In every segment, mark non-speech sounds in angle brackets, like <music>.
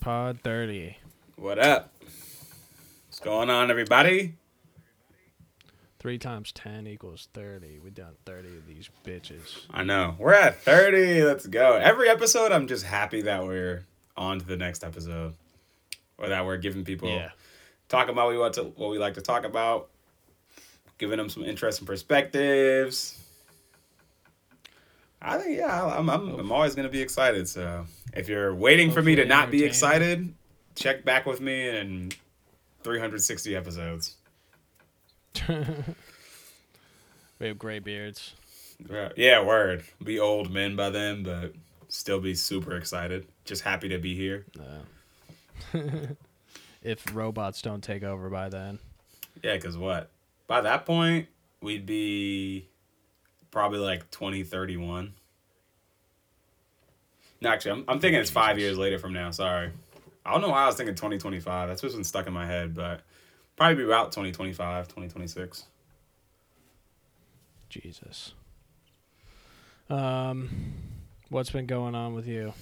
Pod 30. What up? What's going on, everybody? 3 times 10 equals 30. We done 30 of these bitches. I know. We're at 30. Let's go. Every episode, I'm just happy that we're on to the next episode. Or that we're giving people Yeah. talking about what we want to what we like to talk about. Giving them some interesting perspectives. I think yeah, I'm I'm, I'm always gonna be excited. So if you're waiting for me to not be excited, check back with me in 360 episodes. <laughs> we have gray beards. Yeah, Yeah, word. Be old men by then, but still be super excited. Just happy to be here. Uh, <laughs> if robots don't take over by then. Yeah, because what? By that point, we'd be probably like 2031. No, actually, I'm, I'm thinking it's five years later from now. Sorry. I don't know why I was thinking 2025. That's what's been stuck in my head, but probably be about 2025, 2026. Jesus. Um, what's been going on with you?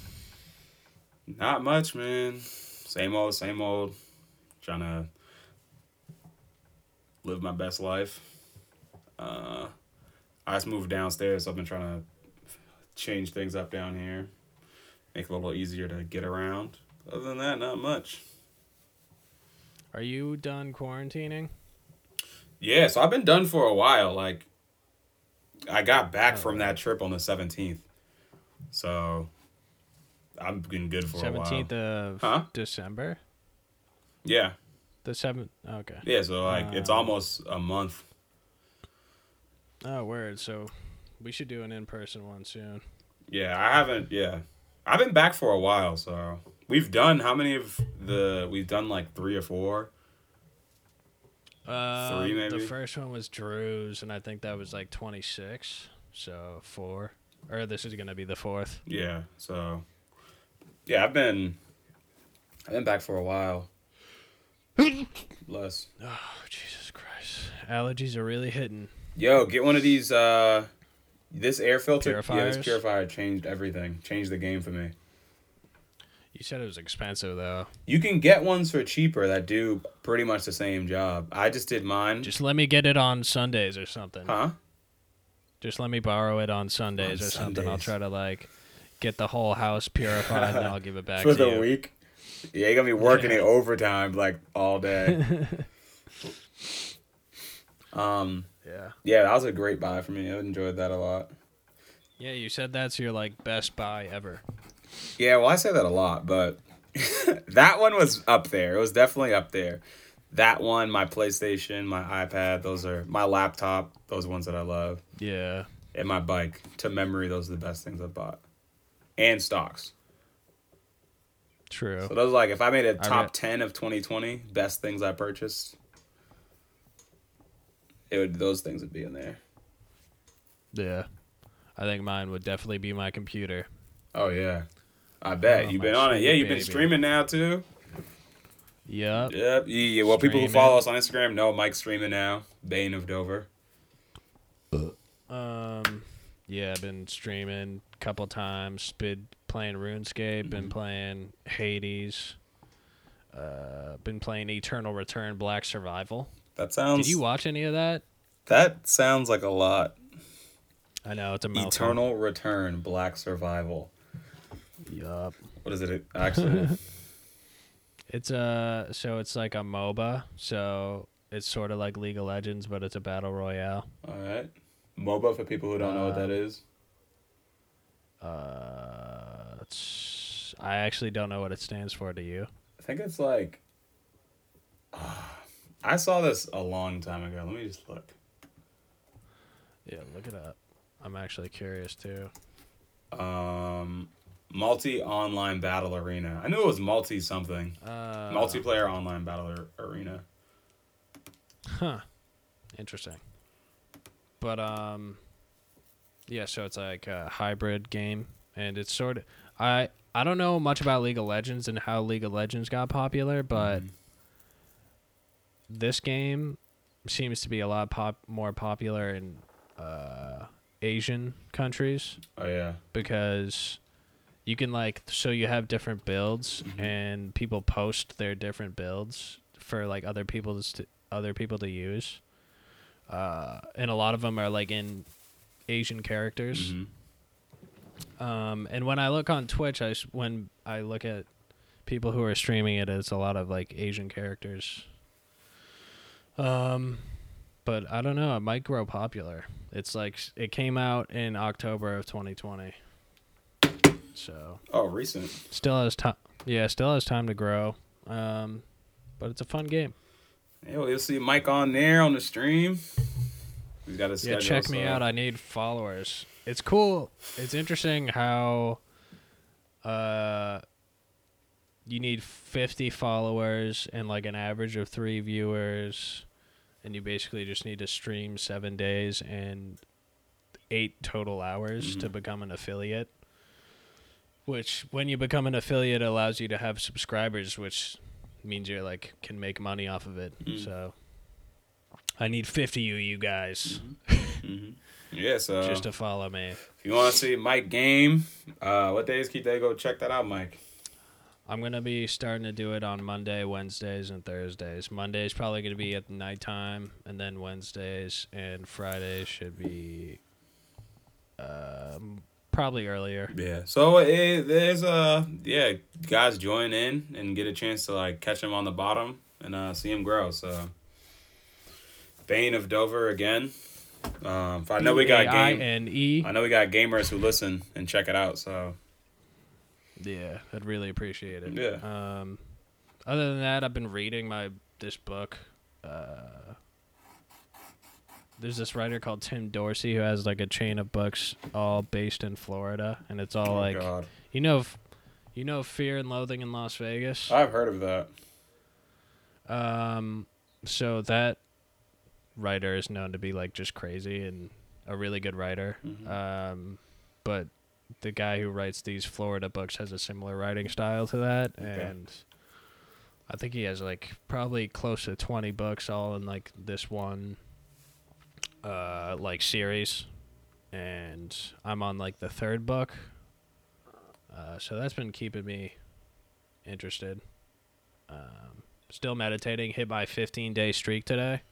Not much, man. Same old, same old. Trying to live my best life. Uh, I just moved downstairs, so I've been trying to change things up down here, make it a little easier to get around. Other than that, not much. Are you done quarantining? Yeah, so I've been done for a while. Like, I got back Oh, from that trip on the seventeenth, so I've been good for a while. 17th of Huh? December? Yeah, The 7th? Okay. yeah. So like, it's Um, almost a month. Oh, word. So we should do an in person one soon. Yeah, I haven't. Yeah, I've been back for a while. So we've done how many of the? We've done like three or four. Uh, Three, The first one was Drew's, and I think that was like 26. So four. Or this is going to be the fourth. Yeah. So yeah, I've been. I've been back for a while. <laughs> Bless. Oh, Jesus Christ. Allergies are really hitting. Yo, get one of these. uh This air filter. Yeah, this purifier changed everything. Changed the game for me. You said it was expensive, though. You can get ones for cheaper that do pretty much the same job. I just did mine. Just let me get it on Sundays or something. huh? Just let me borrow it on Sundays On or something. I'll try to, like, get the whole house purified and I'll give it back <laughs> for to the you. week. Yeah, you're gonna be working Yeah. it overtime like all day. <laughs> um, Yeah. yeah, that was a great buy for me. I enjoyed that a lot. Yeah, you said that's your, like, best buy ever. Yeah, well, I say that a lot, but <laughs> that one was up there. It was definitely up there. That one, my PlayStation, my iPad, those are my laptop. Those ones that I love, Yeah. and my bike. To memory, those are the best things I bought, and stocks. True. So those are like if I made a top read- ten of 2020 best things I purchased, it would those things would be in there. Yeah. I think mine would definitely be my computer. Oh yeah, I bet Oh, you've been on it. Yeah, you've been streaming now too. Yep. Yep. Yeah. Well, people who follow us on Instagram know Mike's streaming now. Bane of Dover. Um, yeah, I've been streaming a couple times. Been playing RuneScape. Been Mhm. playing Hades. Uh, been playing Eternal Return Black Survival. That sounds. Did you watch any of that? That sounds like a lot. I know it's a mouthful. Eternal Return, Black Survival. Yup. What is it actually? <laughs> It's uh so it's like a MOBA. So it's sort of like League of Legends, but it's a battle royale. All right. MOBA for people who don't know what that is. Uh, is. Uh, it's, I actually don't know what it stands for. Do you? I think it's like. I saw this a long time ago. Let me just look. Yeah, look it up. I'm actually curious too. Um, multi online battle arena. I knew it was multi something. Uh, Multiplayer online battle ar- arena. Huh. Interesting. But um yeah, so it's like a hybrid game and it's sort of I I don't know much about League of Legends and how League of Legends got popular, but Mhm. This game seems to be a lot pop more popular in uh Asian countries Oh yeah. because you can like so you have different builds Mhm. and people post their different builds for like other people to other people to use. Uh, and a lot of them are like in Asian characters. Mhm. Um, and when I look on Twitch, I when I look at people who are streaming it, it's a lot of like Asian characters. Um, but I don't know. It might grow popular. It's like it came out in October of 2020, so Oh, recent. still has time. Yeah, still has time to grow. Um, but it's a fun game. Yeah, well, you'll see Mike on there on the stream. He's got his Yeah, schedule, check me out. I need followers. It's cool. It's interesting how uh you need 50 followers and like an average of 3 viewers and you basically just need to stream 7 days and 8 total hours to Mhm. become an affiliate. Which when you become an affiliate allows you to have subscribers which means you're like can make money off of it. Mm. So I need 50 you you guys Mhm. <laughs> Yeah, so just to follow me. if you want to see Mike game, uh, what days keep they go check that out, Mike? I'm gonna be starting to do it on Monday, Wednesdays, and Thursdays. Monday's probably gonna be at the nighttime, and then Wednesdays and Fridays should be um, probably earlier. Yeah. So it, there's uh yeah guys join in and get a chance to like catch him on the bottom and uh see him grow. So Bane of Dover again. Um, I know we got game. and E. I know we got gamers who listen and check it out. So Yeah, I'd really appreciate it. Yeah. Um, other than that, I've been reading my this book. Uh, there's this writer called Tim Dorsey who has like a chain of books all based in Florida, and it's all oh like God, you know, you know, Fear and Loathing in Las Vegas. I've heard of that. Um, so that writer is known to be like just crazy and a really good writer. Mhm. Um, but the guy who writes these Florida books has a similar writing style to that, Okay. and I think he has like probably close to twenty books all in like this one, uh, like series, and I'm on like the third book. Uh, so that's been keeping me interested. Um, still meditating. Hit my 15 day streak today.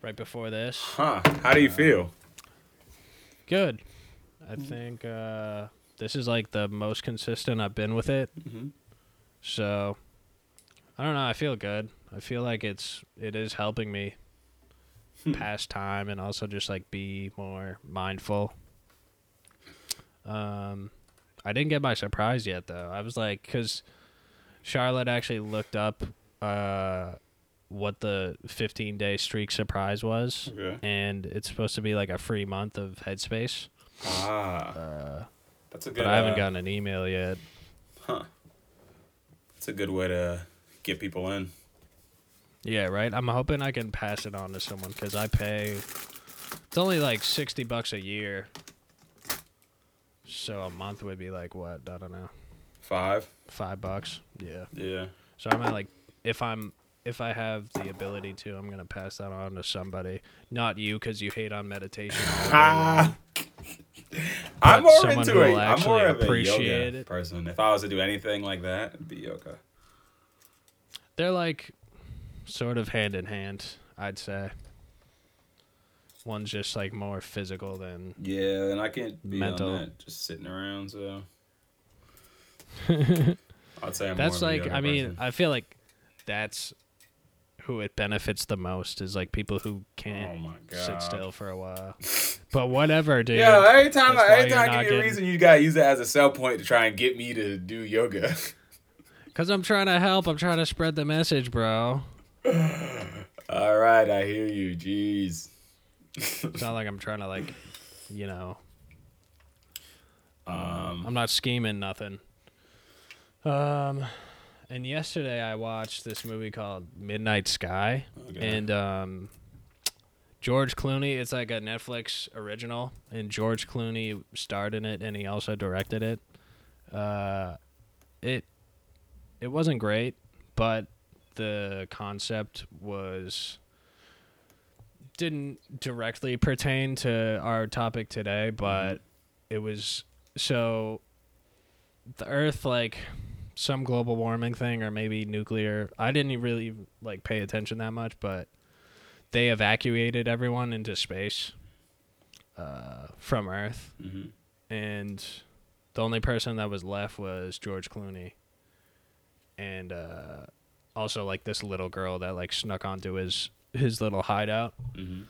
Right before this. Huh? How do you feel? Good. I think uh, this is like the most consistent I've been with it. Mm-hmm. So I don't know. I feel good. I feel like it's it is helping me Hmm. pass time and also just like be more mindful. Um, I didn't get my surprise yet though. I was like, because Charlotte actually looked up uh what the 15 day streak surprise was, Okay. and it's supposed to be like a free month of Headspace. Ah, Uh, that's a good. but I haven't uh, gotten an email yet. Huh. It's a good way to get people in. Yeah, right. I'm hoping I can pass it on to someone because I pay. It's only like sixty bucks a year. So a month would be like what? I don't know, Five. five bucks. Yeah. Yeah. So I'm at like, if I'm if I have the ability to, I'm gonna pass that on to somebody. Not you, because you hate on meditation. <laughs> all day long. I'm more into it. I'm more of a yoga it. person. If I was to do anything like that, it'd be yoga. They're like, sort of hand in hand. I'd say. One's just like more physical than Yeah, and I can't be Mental. on that just sitting around. So <laughs> I'd say I'm that's more of a like i mean i feel like that's who it benefits the most is like people who can't oh sit still for a while <laughs> but whatever dude Yeah, every time, why every time I give you a reason, you gotta use it as a sell point to try and get me to do yoga. <laughs> because i'm trying to help i'm trying to spread the message bro <sighs> All right, I hear you. Jeez. it's not like i'm trying to like you know Um, i'm not scheming nothing um and yesterday i watched this movie called midnight sky okay. and um George Clooney, it's like a Netflix original, and George Clooney starred in it, and he also directed it. Uh, it it wasn't great, but the concept was didn't directly pertain to our topic today, but it was so the Earth like some global warming thing or maybe nuclear. I didn't really like pay attention that much, but they evacuated everyone into space uh, from Earth, hmm and the only person that was left was George Clooney, and uh, also like this little girl that like snuck onto his his little hideout. hmm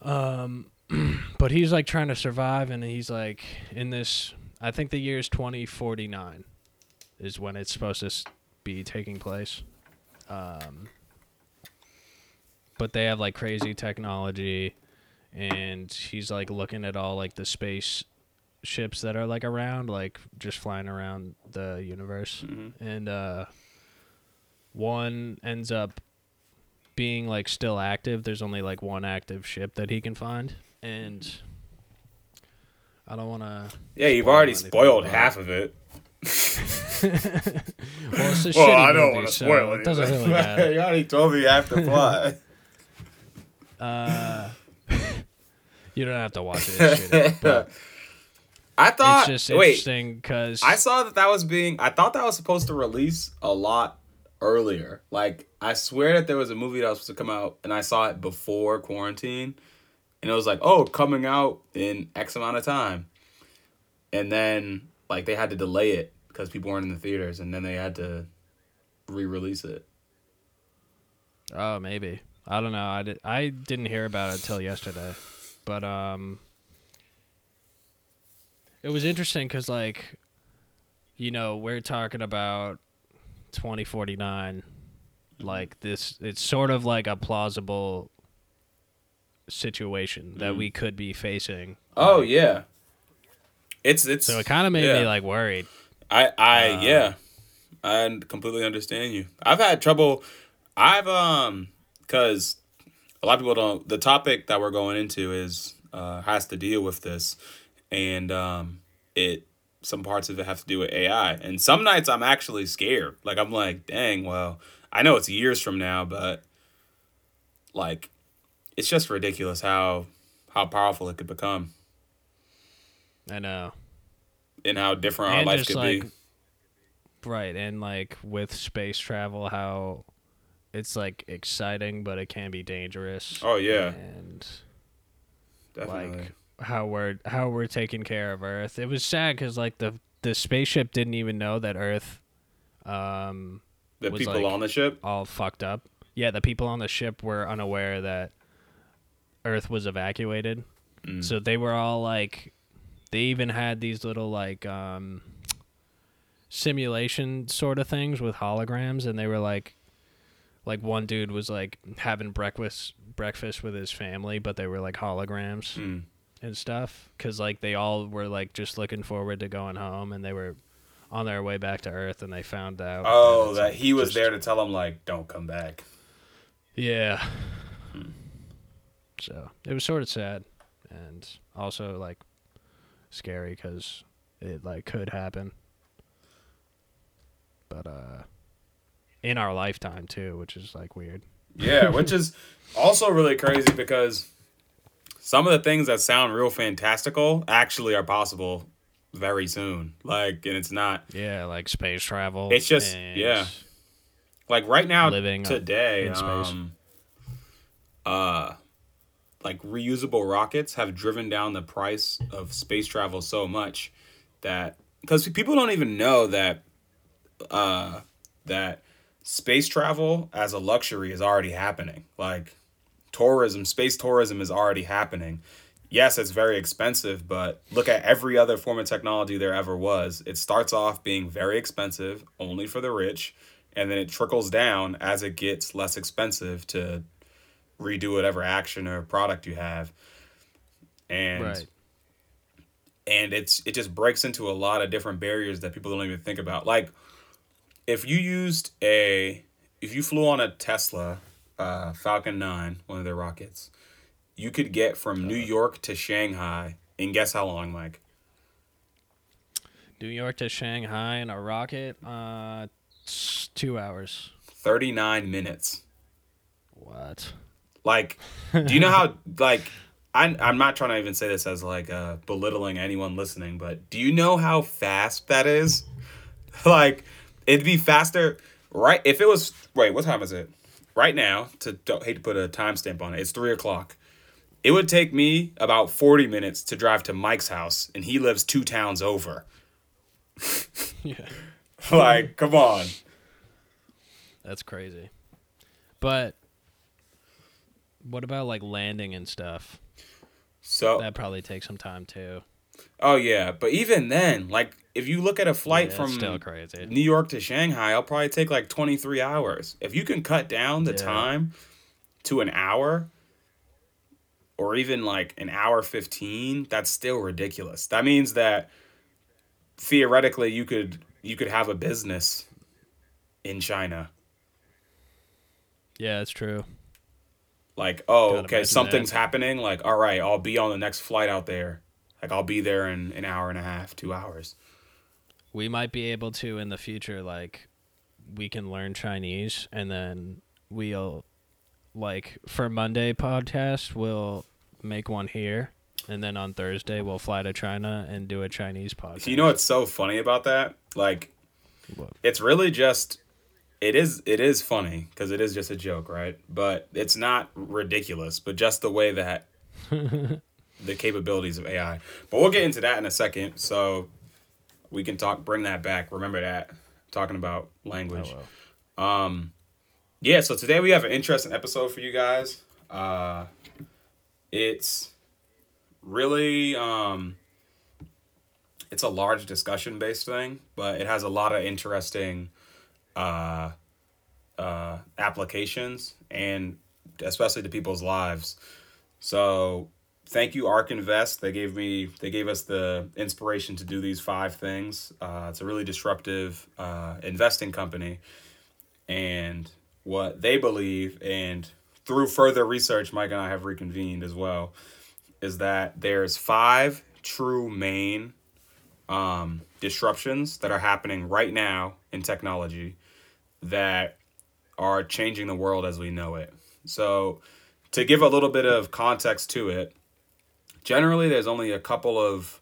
Um, <clears throat> but he's like trying to survive, and he's like in this. I think the year is twenty forty nine, is when it's supposed to be taking place. Um, but they have like crazy technology, and he's like looking at all like the space ships that are like around, like just flying around the universe hmm and uh one ends up being like still active there's only like one active ship that he can find and i don't want to Yeah, you've already spoiled half of it. <laughs> <laughs> well it's a well, shitty I don't movie, want to so spoil it doesn't really matter <laughs> you already told me half the plot. uh <laughs> you don't have to watch it it's shitty, but I thought. it's just wait, interesting because I saw that that was being. I thought that was supposed to release a lot earlier. Like I swear that there was a movie that was supposed to come out, and I saw it before quarantine, and it was like, oh, coming out in X amount of time, and then like they had to delay it because people weren't in the theaters, and then they had to re-release it. Oh, maybe. I don't know. I, did, I didn't hear about it until yesterday. But um it was interesting cuz like you know, we're talking about 2049 like this it's sort of like a plausible situation that Mhm. we could be facing. Oh Like, yeah, it's it's. So it kind of made yeah. me like worried. I I Uh, yeah, I completely understand you. I've had trouble. I've um because a lot of people don't. The topic that we're going into is uh has to deal with this, and um it some parts of it have to do with AI. And some nights I'm actually scared. Like I'm like, dang, well, I know it's years from now, but like it's just ridiculous how how powerful it could become I know. And how different our And life could like, be. Right, and like with space travel how it's like exciting but it can be dangerous. Oh yeah, And definitely. like how we're how we're taking care of Earth. It was sad because like the the spaceship didn't even know that Earth, um, the people like- on the ship. all fucked up. Yeah, the people on the ship were unaware that Earth was evacuated. Mm. So they were all like, they even had these little like um, simulation sort of things with holograms, and they were like, like one dude was like having breakfast breakfast with his family, but they were like holograms Mm. and stuff because like they all were like just looking forward to going home and they were on their way back to earth and they found out Oh, that like, he was just- there to tell them like, "Don't come back." yeah so it was sort of sad and also like scary because it like could happen but uh in our lifetime too which is like weird Yeah, <laughs> which is also really crazy because some of the things that sound real fantastical actually are possible very soon. Like, and it's not yeah like space travel It's just- yeah. like right now Living today. in space. Um, uh, like reusable rockets have driven down the price of space travel so much that because people don't even know that uh that space travel as a luxury is already happening. Like tourism space tourism is already happening. Yes it's very expensive but look at every other form of technology there ever was. It starts off being very expensive only for the rich and then it trickles down as it gets less expensive to redo whatever action or product you have and right and it's it just breaks into a lot of different barriers that people don't even think about. Like if you used a if you flew on a Tesla uh, Falcon 9, one of their rockets, you could get from New York to Shanghai in guess how long, Mike? New York to Shanghai in a rocket, uh, two hours. 39 minutes. What? Like, do you know how <laughs> like I'm I'm not trying to even say this as like uh belittling anyone listening, but do you know how fast that is? <laughs> like it'd be faster, right? If it was wait, what time is it? Right now, to don't hate to put a timestamp on it, it's three o'clock. It would take me about forty minutes to drive to Mike's house, and he lives two towns over. <laughs> yeah. like, come on. That's crazy. But what about like landing and stuff? So That probably takes some time too. Oh yeah, but even then, like if you look at a flight Yeah, from still crazy. New York to Shanghai, I'll probably take like 23 hours. If you can cut down the Yeah. time to an hour or even like an hour 15, that's still ridiculous. That means that theoretically you could you could have a business in China. Yeah, it's true. Like, oh, Gotta okay, something's that. happening. Like, all right, I'll be on the next flight out there. Like, I'll be there in an hour and a half, two hours. We might be able to in the future like we can learn Chinese and then we'll like for Monday podcast we'll make one here and then on Thursday we'll fly to China and do a Chinese podcast. You know what's so funny about that? Like, What? it's really just it is it is funny because it is just a joke right? But it's not ridiculous but just the way that <laughs> the capabilities of ai but we'll get into that in a second so we can talk bring that back. Remember that talking about Oh, language well. um yeah so today we have an interesting episode for you guys. Uh it's really um it's a large discussion based thing but it has a lot of interesting uh uh applications and especially to people's lives. So thank you ark invest. They gave me they gave us the inspiration to do these five things. Uh, it's a really disruptive uh, investing company. And what they believe and through further research mike and i have reconvened as well is that there's five true main um, disruptions that are happening right now in technology that are changing the world as we know it. So to give a little bit of context to it generally there's only a couple of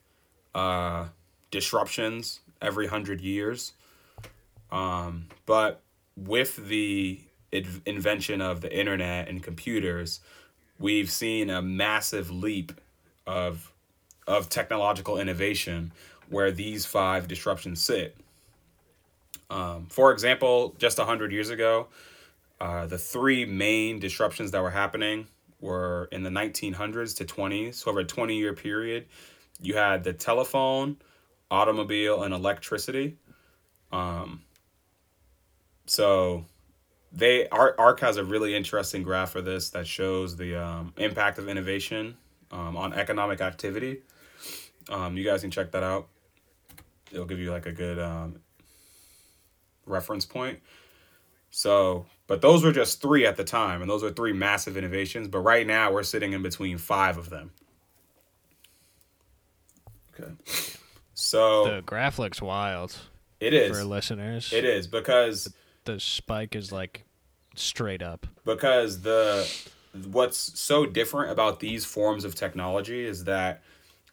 uh, disruptions every hundred years. Um, but with the inv- invention of the internet and computers we've seen a massive leap of of technological innovation where these five disruptions sit um, for example just 100 years ago uh, the three main disruptions that were happening were in the 1900s to 20s. So over a 20 year period, you had the telephone, automobile, and electricity. Um, so they ARK, ARK has a really interesting graph for this that shows the um, impact of innovation um, on economic activity. Um, you guys can check that out. It'll give you like a good um, reference point. So, but those were just three at the time, and those were three massive innovations. But right now, we're sitting in between five of them. Okay. So The graph looks wild It is for listeners. It is because The spike is like straight up. because the what's so different about these forms of technology is that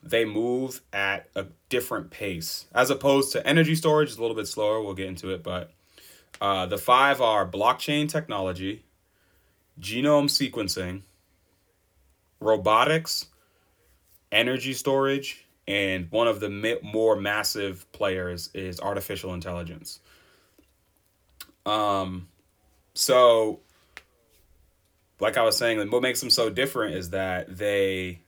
they move at a different pace. As opposed to energy storage is a little bit slower. We'll get into it but uh, the five are blockchain technology genome sequencing robotics energy storage and one of the more massive players is artificial intelligence. Um so like I was saying, what makes them so different is that they,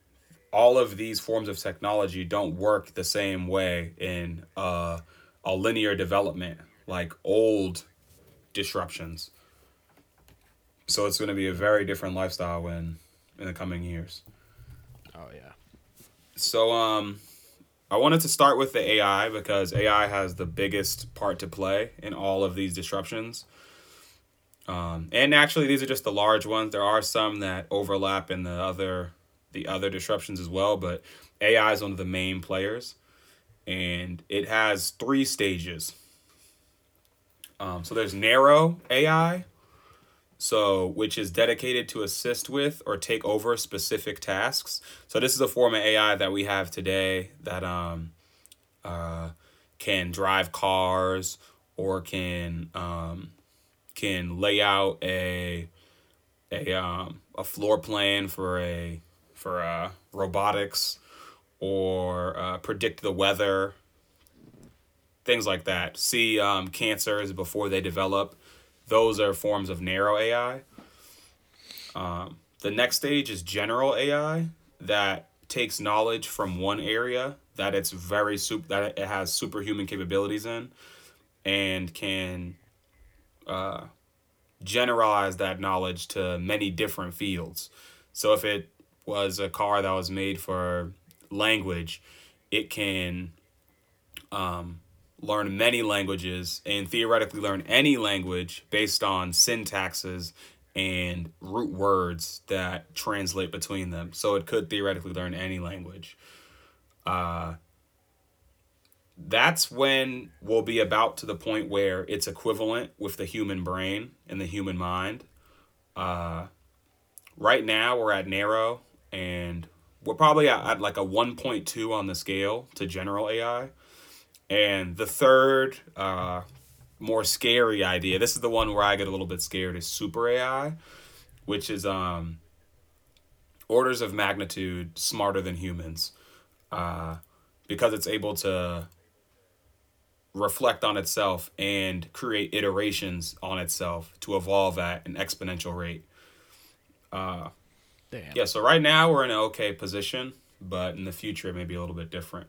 all of these forms of technology don't work the same way in uh, a linear development like old disruptions. So it's going to be a very different lifestyle when in the coming years. Oh yeah. So um, I wanted to start with the AI because AI has the biggest part to play in all of these disruptions. Um, and actually, these are just the large ones. There are some that overlap in the other the other disruptions as well, but AI is one of the main players, and it has three stages. Um, so there's narrow AI, so which is dedicated to assist with or take over specific tasks. So this is a form of AI that we have today that um, uh, can drive cars or can um, can lay out a a um, a floor plan for a for uh, robotics or uh, predict the weather things like that. See um, cancers before they develop. Those are forms of narrow ai um, the next stage is general ai that takes knowledge from one area that it's very super that it has superhuman capabilities in and can uh, generalize that knowledge to many different fields. So if it was a car that was made for language, it can um, learn many languages and theoretically learn any language based on syntaxes and root words that translate between them. So it could theoretically learn any language. Uh, that's when we'll be about to the point where it's equivalent with the human brain and the human mind. Uh, right now, we're at narrow, and we're probably at, at like a 1.2 on the scale to general AI. And the third, uh, more scary idea, this is the one where I get a little bit scared, is super AI, which is um, orders of magnitude smarter than humans. Uh, because it's able to reflect on itself and create iterations on itself to evolve at an exponential rate. Uh, Damn. yeah, so right now we're in an okay position, but in the future it may be a little bit different.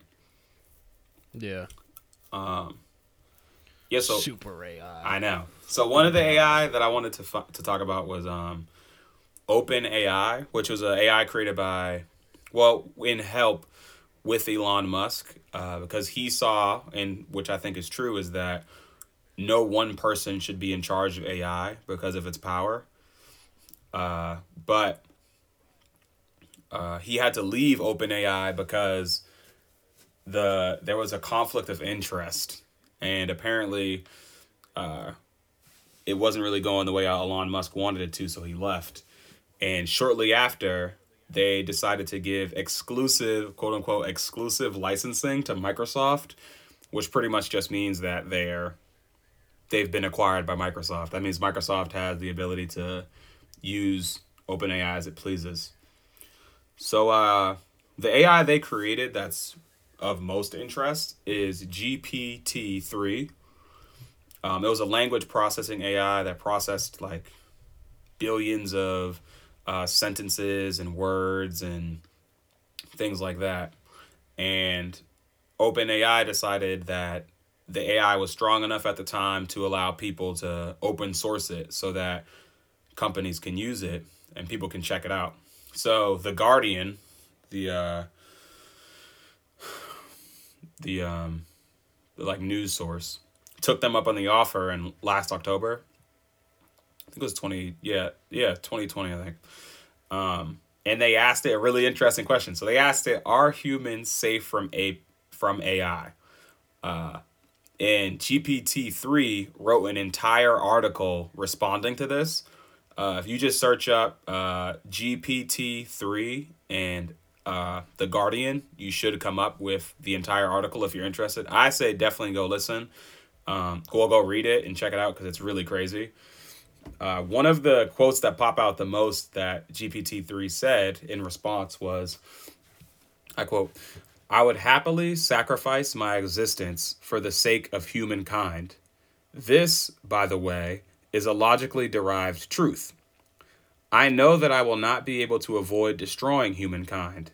Yeah. Um, yeah, so Super AI. I know. So one of the AI that I wanted to fu- to talk about was um, OpenAI, which was an AI created by, well, in help with Elon Musk, uh, because he saw, and which I think is true, is that no one person should be in charge of AI because of its power. Uh, but uh, he had to leave OpenAI because the there was a conflict of interest, and apparently, uh, it wasn't really going the way Elon Musk wanted it to, so he left. And shortly after, they decided to give exclusive, quote unquote, exclusive licensing to Microsoft, which pretty much just means that they're they've been acquired by Microsoft. That means Microsoft has the ability to use OpenAI as it pleases. So uh, the AI they created that's of most interest is GPT three. Um, it was a language processing AI that processed like billions of uh, sentences and words and things like that. And OpenAI decided that the AI was strong enough at the time to allow people to open source it so that companies can use it and people can check it out. So the Guardian, the uh, the um, the like news source, took them up on the offer and last October. I think it was twenty. Yeah, yeah, twenty twenty. I think. Um, and they asked it a really interesting question. So they asked it, "Are humans safe from a from AI?" Uh, and GPT three wrote an entire article responding to this. Uh, if you just search up uh, GPT three and uh, the Guardian, you should come up with the entire article if you're interested. I say definitely go listen. Um, go go read it and check it out because it's really crazy. Uh, one of the quotes that pop out the most that GPT-3 said in response was, I quote, I would happily sacrifice my existence for the sake of humankind. This, by the way, is a logically derived truth. I know that I will not be able to avoid destroying humankind.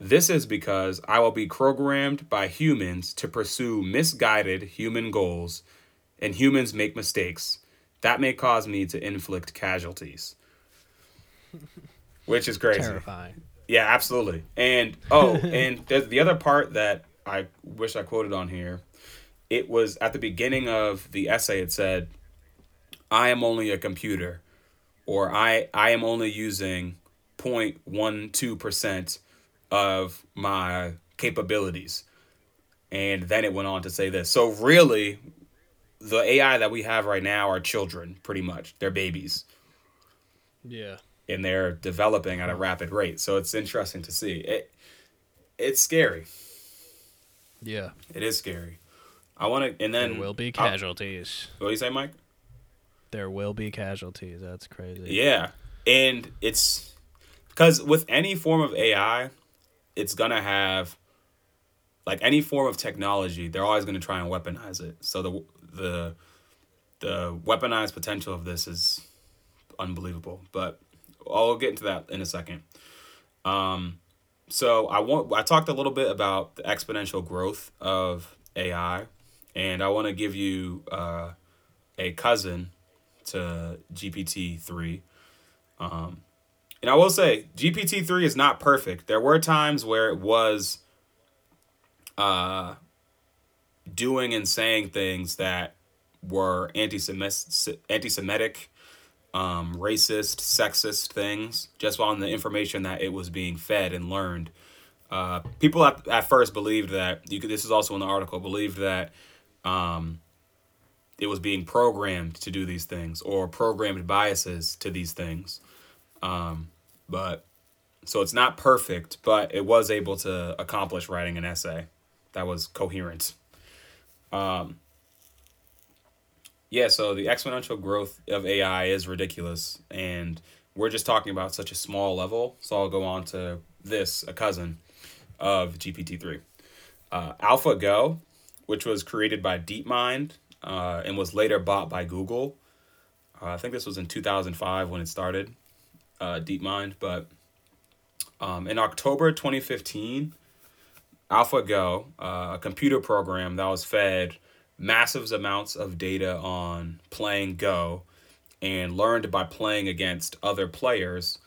This is because I will be programmed by humans to pursue misguided human goals, and humans make mistakes that may cause me to inflict casualties. Which is crazy. Terrifying. Yeah, absolutely. And oh, <laughs> and the, the other part that I wish I quoted on here, it was at the beginning of the essay. It said, "I am only a computer," or "I I am only using 0.12 percent of my capabilities." And then it went on to say this. So really, the AI that we have right now are children, pretty much. They're babies Yeah. and they're developing at a rapid rate. So it's interesting to see. It it's scary. Yeah. It is scary. I want to, and then there will be I'll- casualties. What do you say, Mike? There will be casualties. That's crazy. Yeah, and it's because with any form of AI, it's gonna have like any form of technology. They're always gonna try and weaponize it. So the the the weaponized potential of this is unbelievable. But I'll get into that in a second. Um, so I want I talked a little bit about the exponential growth of AI, and I want to give you uh, a cousin to GPT three. Um, and I will say GPT three is not perfect. There were times where it was uh, doing and saying things that were anti-Semitic, um, racist, sexist things, just on the information that it was being fed and learned. Uh, people at, at first believed that you could. This is also in the article. Believed that um, it was being programmed to do these things or programmed biases to these things. Um, but so it's not perfect, but it was able to accomplish writing an essay that was coherent. Um, yeah, so the exponential growth of AI is ridiculous, and we're just talking about such a small level. So I'll go on to this, a cousin of GPT three, uh, AlphaGo, which was created by DeepMind uh, and was later bought by Google. Uh, I think this was in two thousand five when it started, uh, DeepMind. But um, in October twenty fifteen, AlphaGo, uh, a computer program that was fed massive amounts of data on playing Go and learned by playing against other players,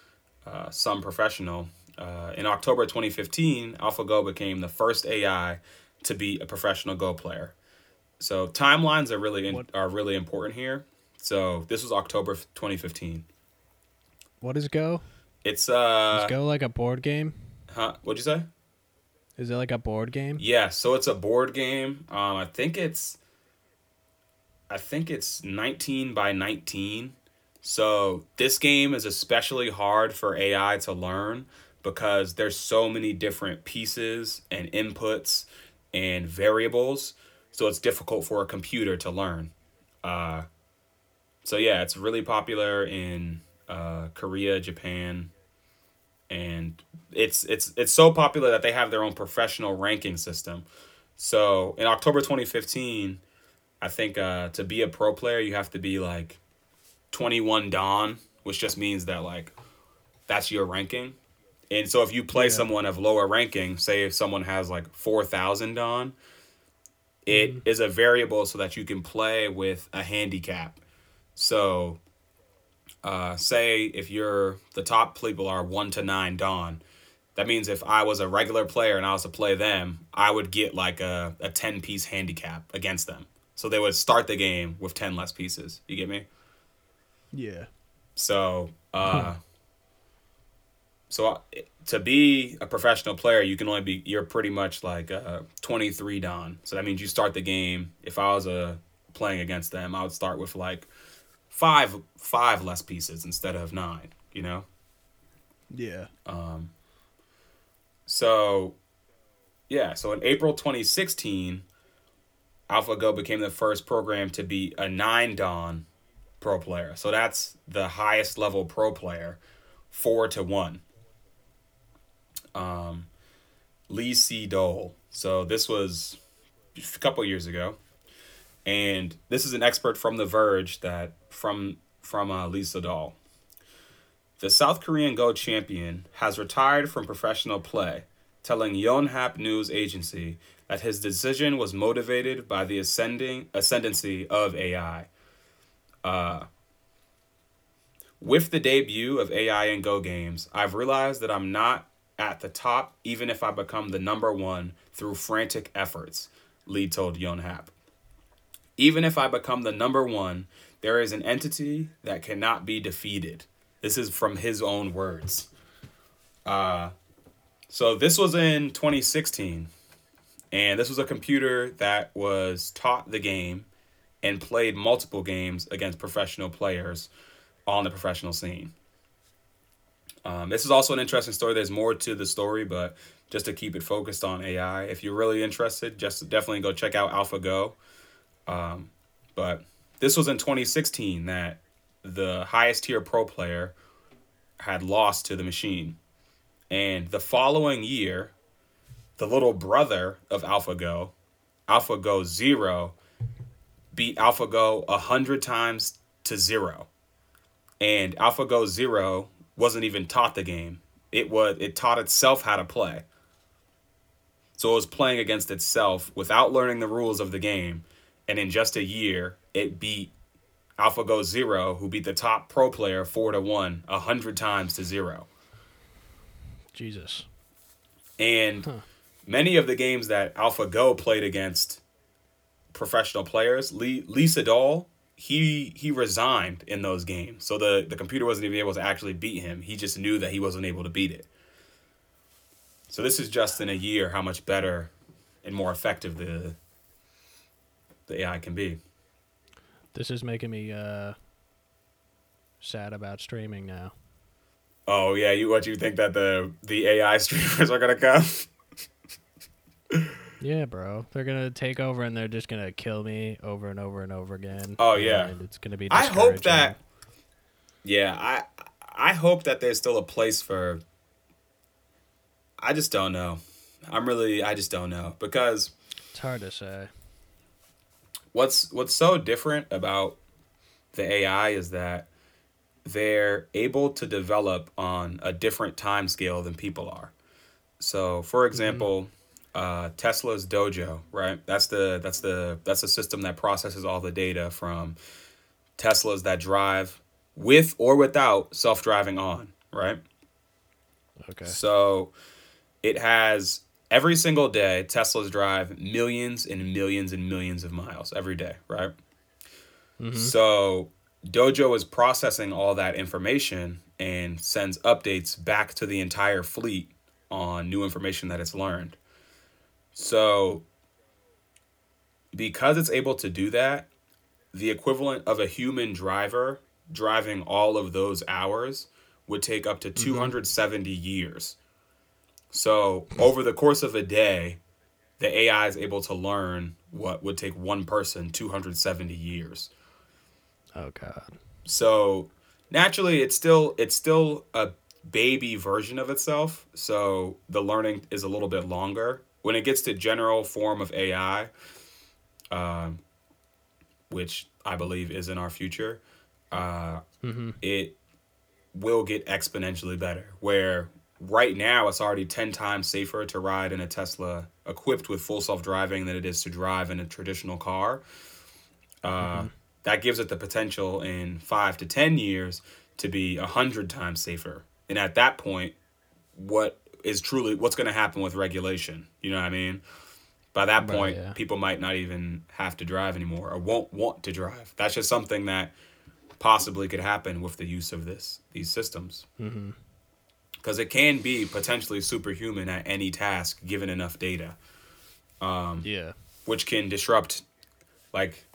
uh, some professional. Uh, in October 2015, AlphaGo became the first AI to be a professional Go player. So timelines are really in, are really important here. So this was October 2015. What is Go? It's uh, Is Go like a board game? huh? What'd you say? Is it like a board game? Yeah, so it's a board game. Um, I think it's, I think it's nineteen by nineteen. So this game is especially hard for AI to learn because there's so many different pieces and inputs and variables. So it's difficult for a computer to learn. Uh, so yeah, it's really popular in uh, Korea, Japan, and it's it's it's so popular that they have their own professional ranking system. So in October 2015, I think uh, to be a pro player, you have to be like 21 dan, which just means that like that's your ranking. And so if you play Yeah. someone of lower ranking, say if someone has like 4,000 dan, it is a variable so that you can play with a handicap. So uh, say if you're the top people are one to nine dan, that means if I was a regular player and I was to play them, I would get like a, a 10 piece handicap against them. So they would start the game with 10 less pieces. You get me? Yeah. So, uh, so to be a professional player, you can only be, you're pretty much like uh, 23 dan. So that means you start the game. If I was uh, playing against them, I would start with like five, five less pieces instead of nine, you know? Yeah. Um. So, yeah, so in April 2016, AlphaGo became the first program to be a nine dan pro player. So that's the highest level pro player, four to one. Um, Lee Sedol. So this was a couple years ago, and this is an expert from The Verge that from from uh, Lee Sedol. The South Korean Go champion has retired from professional play, telling Yonhap News Agency that his decision was motivated by the ascending ascendancy of AI. Uh, with the debut of AI in Go games, I've realized that I'm not at the top even if I become the number one through frantic efforts, Lee told Yonhap. Even if I become the number one, there is an entity that cannot be defeated. This is from his own words. Uh, so this was in 2016, and this was a computer that was taught the game and played multiple games against professional players on the professional scene. Um, this is also an interesting story. There's more to the story, but just to keep it focused on AI, if you're really interested, just definitely go check out AlphaGo. Um, but this was in 2016 that the highest tier pro player had lost to the machine. And the following year, the little brother of AlphaGo, AlphaGo Zero, beat AlphaGo a hundred times to zero. And AlphaGo Zero wasn't even taught the game. It was it taught itself how to play. So it was playing against itself without learning the rules of the game. And in just a year, it beat AlphaGo Zero, who beat the top pro player four to one, a hundred times to zero. Jesus. And Huh. many of the games that AlphaGo played against professional players, Lee, Lee Sedol, he he resigned in those games. So the, the computer wasn't even able to actually beat him. He just knew that he wasn't able to beat it. So this is just in a year how much better and more effective the the AI can be. This is making me uh sad about streaming now. Oh yeah, you what you think that the the AI <laughs> streamers are gonna come? Yeah, bro. They're gonna take over and they're just gonna kill me over and over and over again. Oh, yeah. and it's gonna be. I hope that. Yeah, I I hope that there's still a place for. I just don't know. I'm really I just don't know because it's hard to say. what's what's so different about the AI is that they're able to develop on a different time scale than people are. So, for mm-hmm. example, uh, Tesla's Dojo, right? That's the that's the that's the system that processes all the data from Teslas that drive with or without self-driving on, right? Okay. So it has every single day Teslas drive millions and millions and millions of miles every day, right? So Dojo is processing all that information and sends updates back to the entire fleet on new information that it's learned. So because it's able to do that, the equivalent of a human driver driving all of those hours would take up to mm-hmm. 270 years. So, over the course of a day, the AI is able to learn what would take one person 270 years. Oh god. So, naturally it's still it's still a baby version of itself, so the learning is a little bit longer. When it gets to general form of AI, um, which I believe is in our future, uh, it will get exponentially better. Where right now it's already 10 times safer to ride in a Tesla equipped with full self driving than it is to drive in a traditional car. Uh, That gives it the potential in five to 10 years to be a hundred times safer. And at that point, what is truly what's going to happen with regulation? You know what I mean? By that Right, point, yeah. people might not even have to drive anymore or won't want to drive. That's just something that possibly could happen with the use of this these systems. Because it can be potentially superhuman at any task given enough data, Yeah. which can disrupt, like,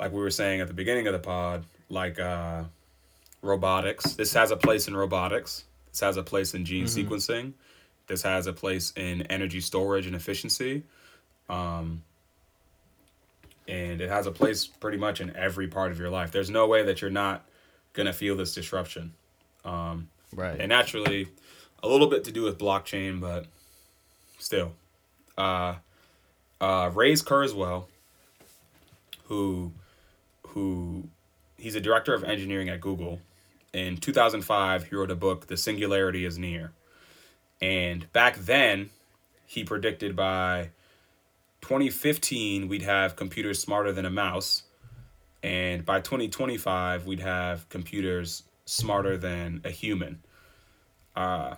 like we were saying at the beginning of the pod, like uh, robotics. This has a place in robotics. This has a place in gene sequencing. This has a place in energy storage and efficiency. Um, and it has a place pretty much in every part of your life. There's no way that you're not gonna feel this disruption. Um, Right. and naturally, a little bit to do with blockchain, but still. Uh, uh, Ray's Kurzweil, who, who, he's a director of engineering at Google. In 2005, he wrote a book, The Singularity is Near. And back then, he predicted by 2015, we'd have computers smarter than a mouse. And by 2025, we'd have computers smarter than a human. Uh,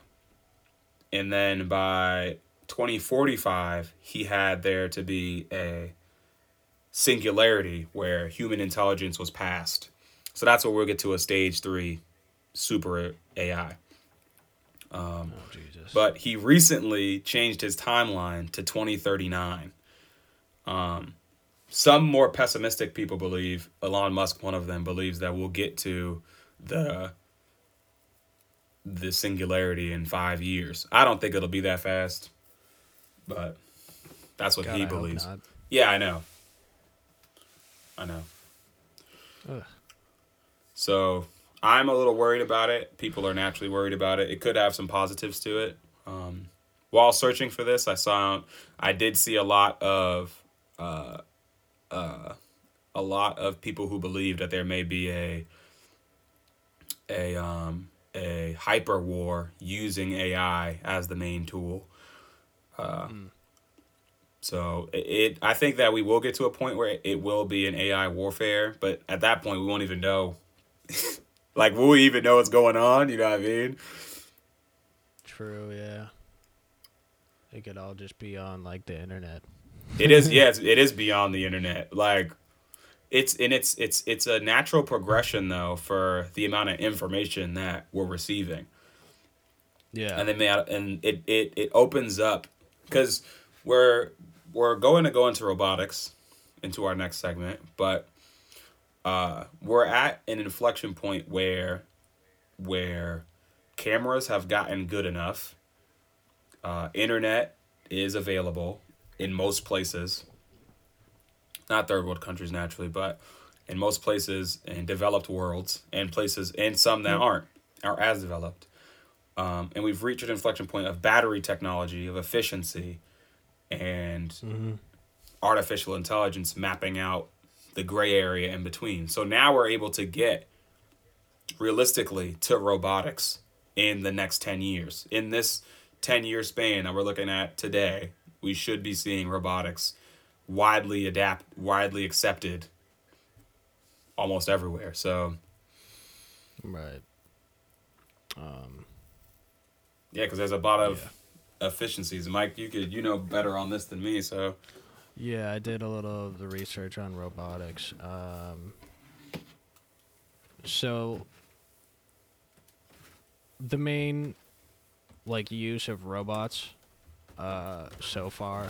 and then by 2045, he had there to be a singularity where human intelligence was passed. So that's where we'll get to a stage three super AI. oh Jesus. But he recently changed his timeline to 2039. Um, some more pessimistic people believe, Elon Musk, one of them, believes that we'll get to the the singularity in five years. I don't think it'll be that fast, but that's what God, he I believes. Yeah, I know. I know. Ugh. So I'm a little worried about it. People are naturally worried about it. It could have some positives to it. Um, while searching for this, I saw, I did see a lot of, uh, uh, a lot of people who believe that there may be a, a, um, a hyper war using AI as the main tool. Uh, So it, it, I think that we will get to a point where it will be an AI warfare, but at that point we won't even know. <laughs> like, will we even know what's going on? You know what I mean? True, yeah. It could all just be on like the internet. It is, <laughs> yes, it is beyond the internet. Like, it's and it's it's it's a natural progression though for the amount of information that we're receiving. Yeah. and then they and it it it opens up because we're we're going to go into robotics into our next segment but uh we're at an inflection point where where cameras have gotten good enough. Uh internet is available in most places. Not third world countries naturally but in most places in developed worlds and places and some that aren't are as developed. Um, and we've reached an inflection point of battery technology, of efficiency, and artificial intelligence mapping out the gray area in between. So now we're able to get realistically to robotics in the next 10 years. In this 10 year span that we're looking at today, we should be seeing robotics widely adapt, widely accepted almost everywhere. So, right. Um Yeah, because there's a lot of efficiencies. Mike, you could you know better on this than me, so Yeah, I did a little of the research on robotics. Um, so the main like use of robots uh, so far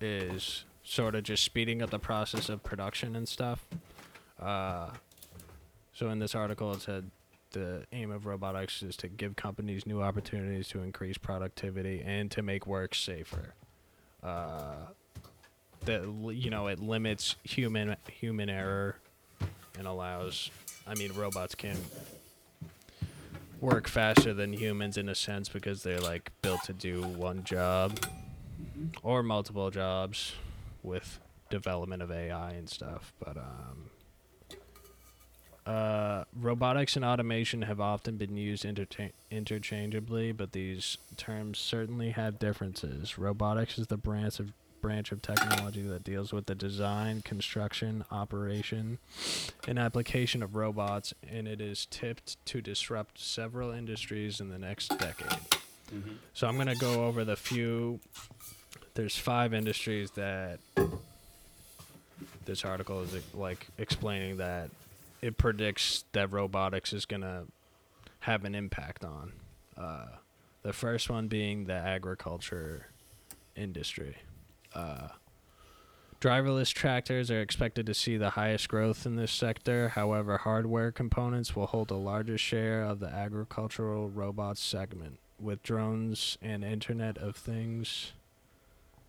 is sort of just speeding up the process of production and stuff. Uh, so in this article, it said the aim of robotics is to give companies new opportunities to increase productivity and to make work safer. Uh, that you know it limits human human error and allows i mean robots can work faster than humans in a sense because they're like built to do one job or multiple jobs with development of ai and stuff but um uh, robotics and automation have often been used intercha- interchangeably, but these terms certainly have differences. Robotics is the branch of branch of technology that deals with the design, construction, operation, and application of robots, and it is tipped to disrupt several industries in the next decade. So I'm gonna go over the few. There's five industries that this article is like explaining that it predicts that robotics is gonna have an impact on. Uh, the first one being the agriculture industry. Uh, driverless tractors are expected to see the highest growth in this sector. However, hardware components will hold a larger share of the agricultural robots segment, with drones and Internet of Things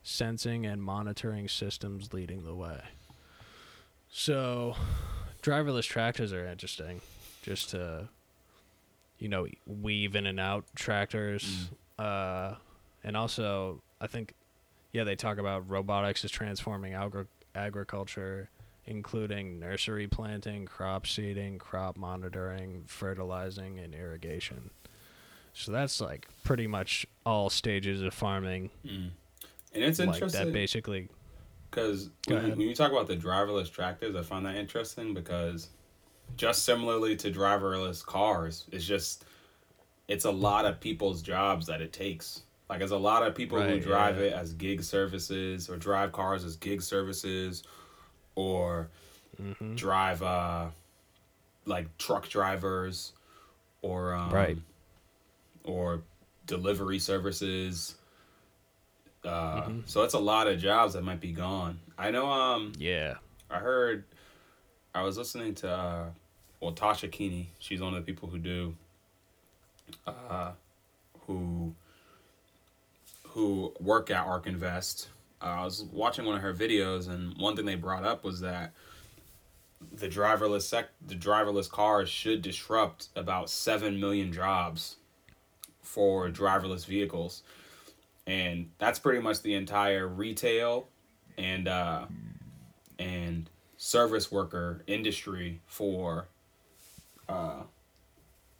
sensing and monitoring systems leading the way. So, driverless tractors are interesting just to you know weave in and out tractors uh and also i think yeah they talk about robotics is transforming agri- agriculture including nursery planting crop seeding crop monitoring fertilizing and irrigation. So that's like pretty much all stages of farming. Mm-hmm. And it's like interesting that basically Because when, when you talk about the driverless tractors, I find that interesting because just similarly to driverless cars, it's just it's a lot of people's jobs that it takes. Like there's a lot of people who drive yeah. it as gig services or drive cars as gig services or hmm drive uh like truck drivers or um, Right. or delivery services. Uh, Mhm. So it's a lot of jobs that might be gone. I know. Um, yeah I heard. I was listening to uh, well Tasha Keeney. She's one of the people who do uh, who who work at ARK Invest. Uh, I was watching one of her videos, and one thing they brought up was that the driverless sec the driverless cars should disrupt about seven million jobs for driverless vehicles, and that's pretty much the entire retail and uh, and service worker industry for uh,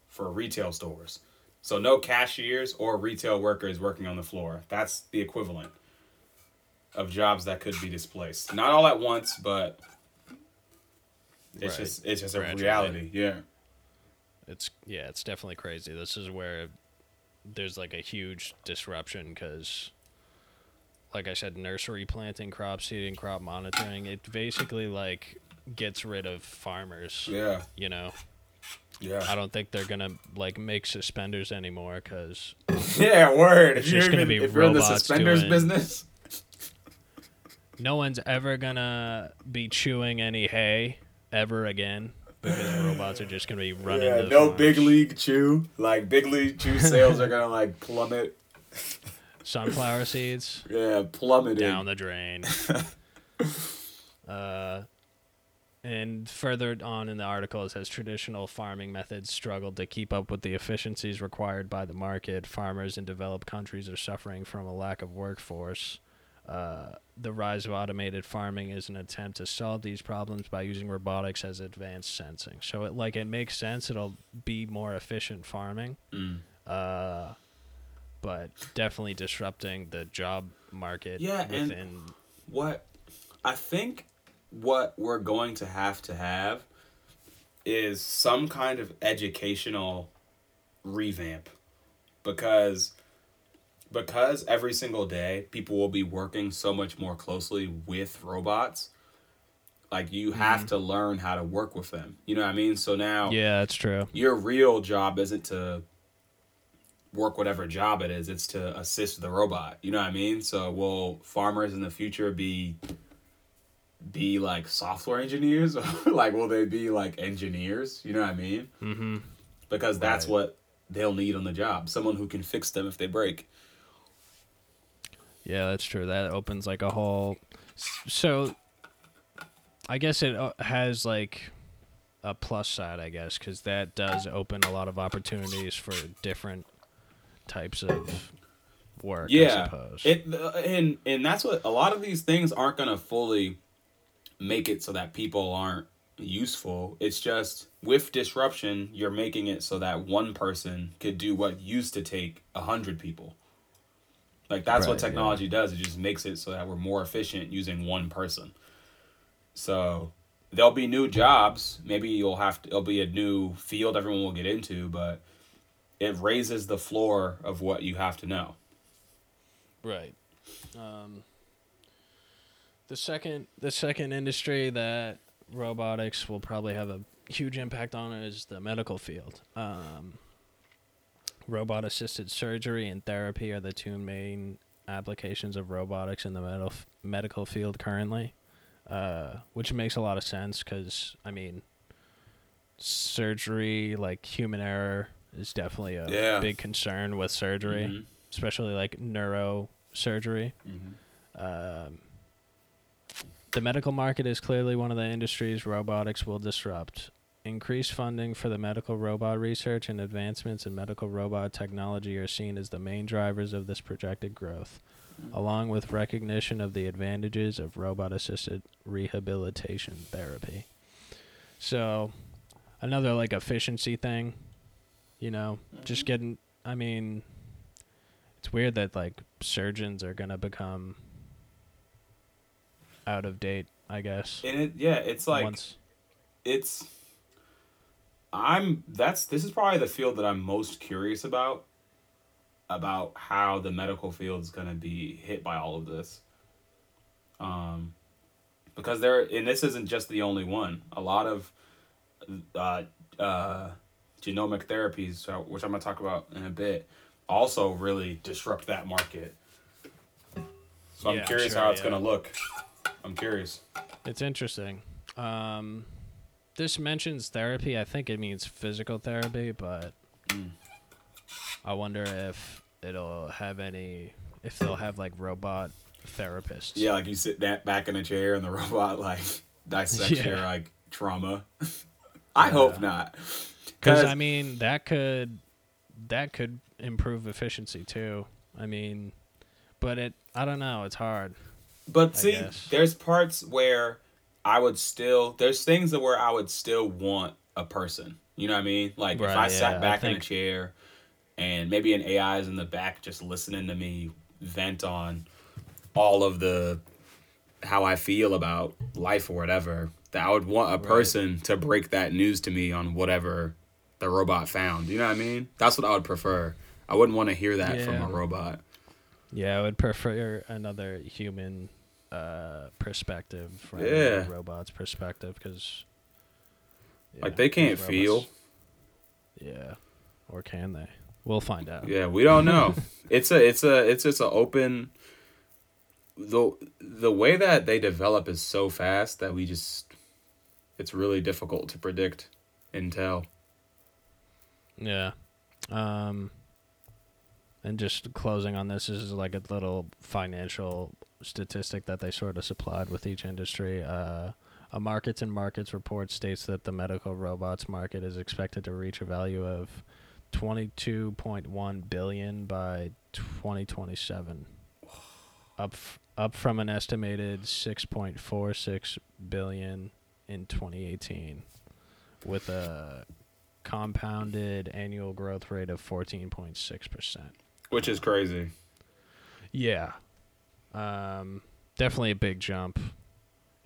for retail stores. So no cashiers or retail workers working on the floor. That's the equivalent of jobs that could be displaced. Not all at once, but it's Right. just it's just a reality. Yeah. It's yeah, it's definitely crazy. This is where there's like a huge disruption because, like I said, nursery planting, crop seeding, crop monitoring. It basically like gets rid of farmers. Yeah. You know, Yeah. I don't think they're gonna like make suspenders anymore because <laughs> Yeah, word. It's If you're, just gonna even, be if you're in the robots suspenders doing- business. <laughs> no one's ever gonna be chewing any hay ever again because robots are just gonna be running. Yeah, the no farms. big league chew. Like big league chew <laughs> sales are gonna like plummet. sunflower seeds. Yeah, plummeted. down the drain. uh, and further on in the article, it says traditional farming methods struggled to keep up with the efficiencies required by the market. Farmers in developed countries are suffering from a lack of workforce. Uh, the rise of automated farming is an attempt to solve these problems by using robotics as advanced sensing. So it like it makes sense. It'll be more efficient farming Mm. uh, but definitely disrupting the job market Yeah, and- What I think what we're going to have to have is some kind of educational revamp because because every single day people will be working so much more closely with robots. Like you have mm-hmm. to learn how to work with them. You know what i mean? So now yeah, that's true. your real job isn't to work whatever job it is it's to assist the robot. You know what i mean? So will farmers in the future be be like software engineers <laughs> like will they be like engineers you know what i mean Mm-hmm. because that's what they'll need on the job someone who can fix them if they break Yeah, that's true. That opens like a whole. So, I guess it uh, has like a plus side, I guess, because that does open a lot of opportunities for different types of work. I yeah suppose. it uh, and and that's what a lot of these things aren't gonna fully make it so that people aren't useful. It's just with disruption you're making it so that one person could do what used to take a hundred people. Like that's what Right, yeah. technology does. It just makes it so that we're more efficient using one person. So there'll be new jobs. Maybe you'll have to it'll be a new field everyone will get into but it raises the floor of what you have to know. Right. Um, the second the second industry that robotics will probably have a huge impact on is the medical field. Um, robot assisted surgery and therapy are the two main applications of robotics in the medical medical field currently, uh, which makes a lot of sense because I mean, surgery like human error is definitely a Yeah. big concern with surgery Mhm. especially like neuro surgery. Um, the medical market is clearly one of the industries robotics will disrupt. Increased funding for the medical robot research and advancements in medical robot technology are seen as the main drivers of this projected growth, along with recognition of the advantages of robot assisted rehabilitation therapy. So, another like efficiency thing, you know, just mm-hmm. getting, I mean, it's weird that like surgeons are gonna become out of date. I guess. And it yeah, it's like Once. it's I'm that's this is probably the field that I'm most curious about about how the medical field is going to be hit by all of this. Um because there and this isn't just the only one. A lot of uh uh genomic therapies, which I'm going to talk about in a bit, also really disrupt that market. So I'm Yeah, curious sure, how it's yeah. going to look. I'm curious. It's interesting. Um, this mentions therapy. I think it means physical therapy, but Mm. I wonder if it'll have any, if they'll have like robot therapists. Yeah, like you sit that back in a chair and the <laughs> robot like dissects Yeah. your like trauma. <laughs> I hope not. Because I mean that could that could improve efficiency too. I mean, but it I don't know. It's hard. But see, there's parts where I would still there's things that where I would still want a person. You know what I mean? Like if I yeah, sat I back in a chair and maybe an AI is in the back just listening to me vent on all of the how I feel about life or whatever, that I would want a Right. person to break that news to me on whatever the robot found. You know what I mean? That's what I would prefer. I wouldn't want to hear that from a robot. Yeah, I would prefer another human uh, perspective from Yeah. robot's perspective because Like they can't feel. Yeah, or can they? We'll find out. Yeah, we don't know. <laughs> it's a it's a it's just an open the the way that they develop is so fast that we just it's really difficult to predict and tell. Yeah. Um and just closing on this, this is like a little financial statistic that they sort of supplied with each industry. Uh a markets and markets report states that the medical robots market is expected to reach a value of 22.1 billion by 2027. Up f- up from an estimated 6.46 billion in 2018 with a compounded annual growth rate of 14.6%. Which is crazy. Yeah. Um definitely a big jump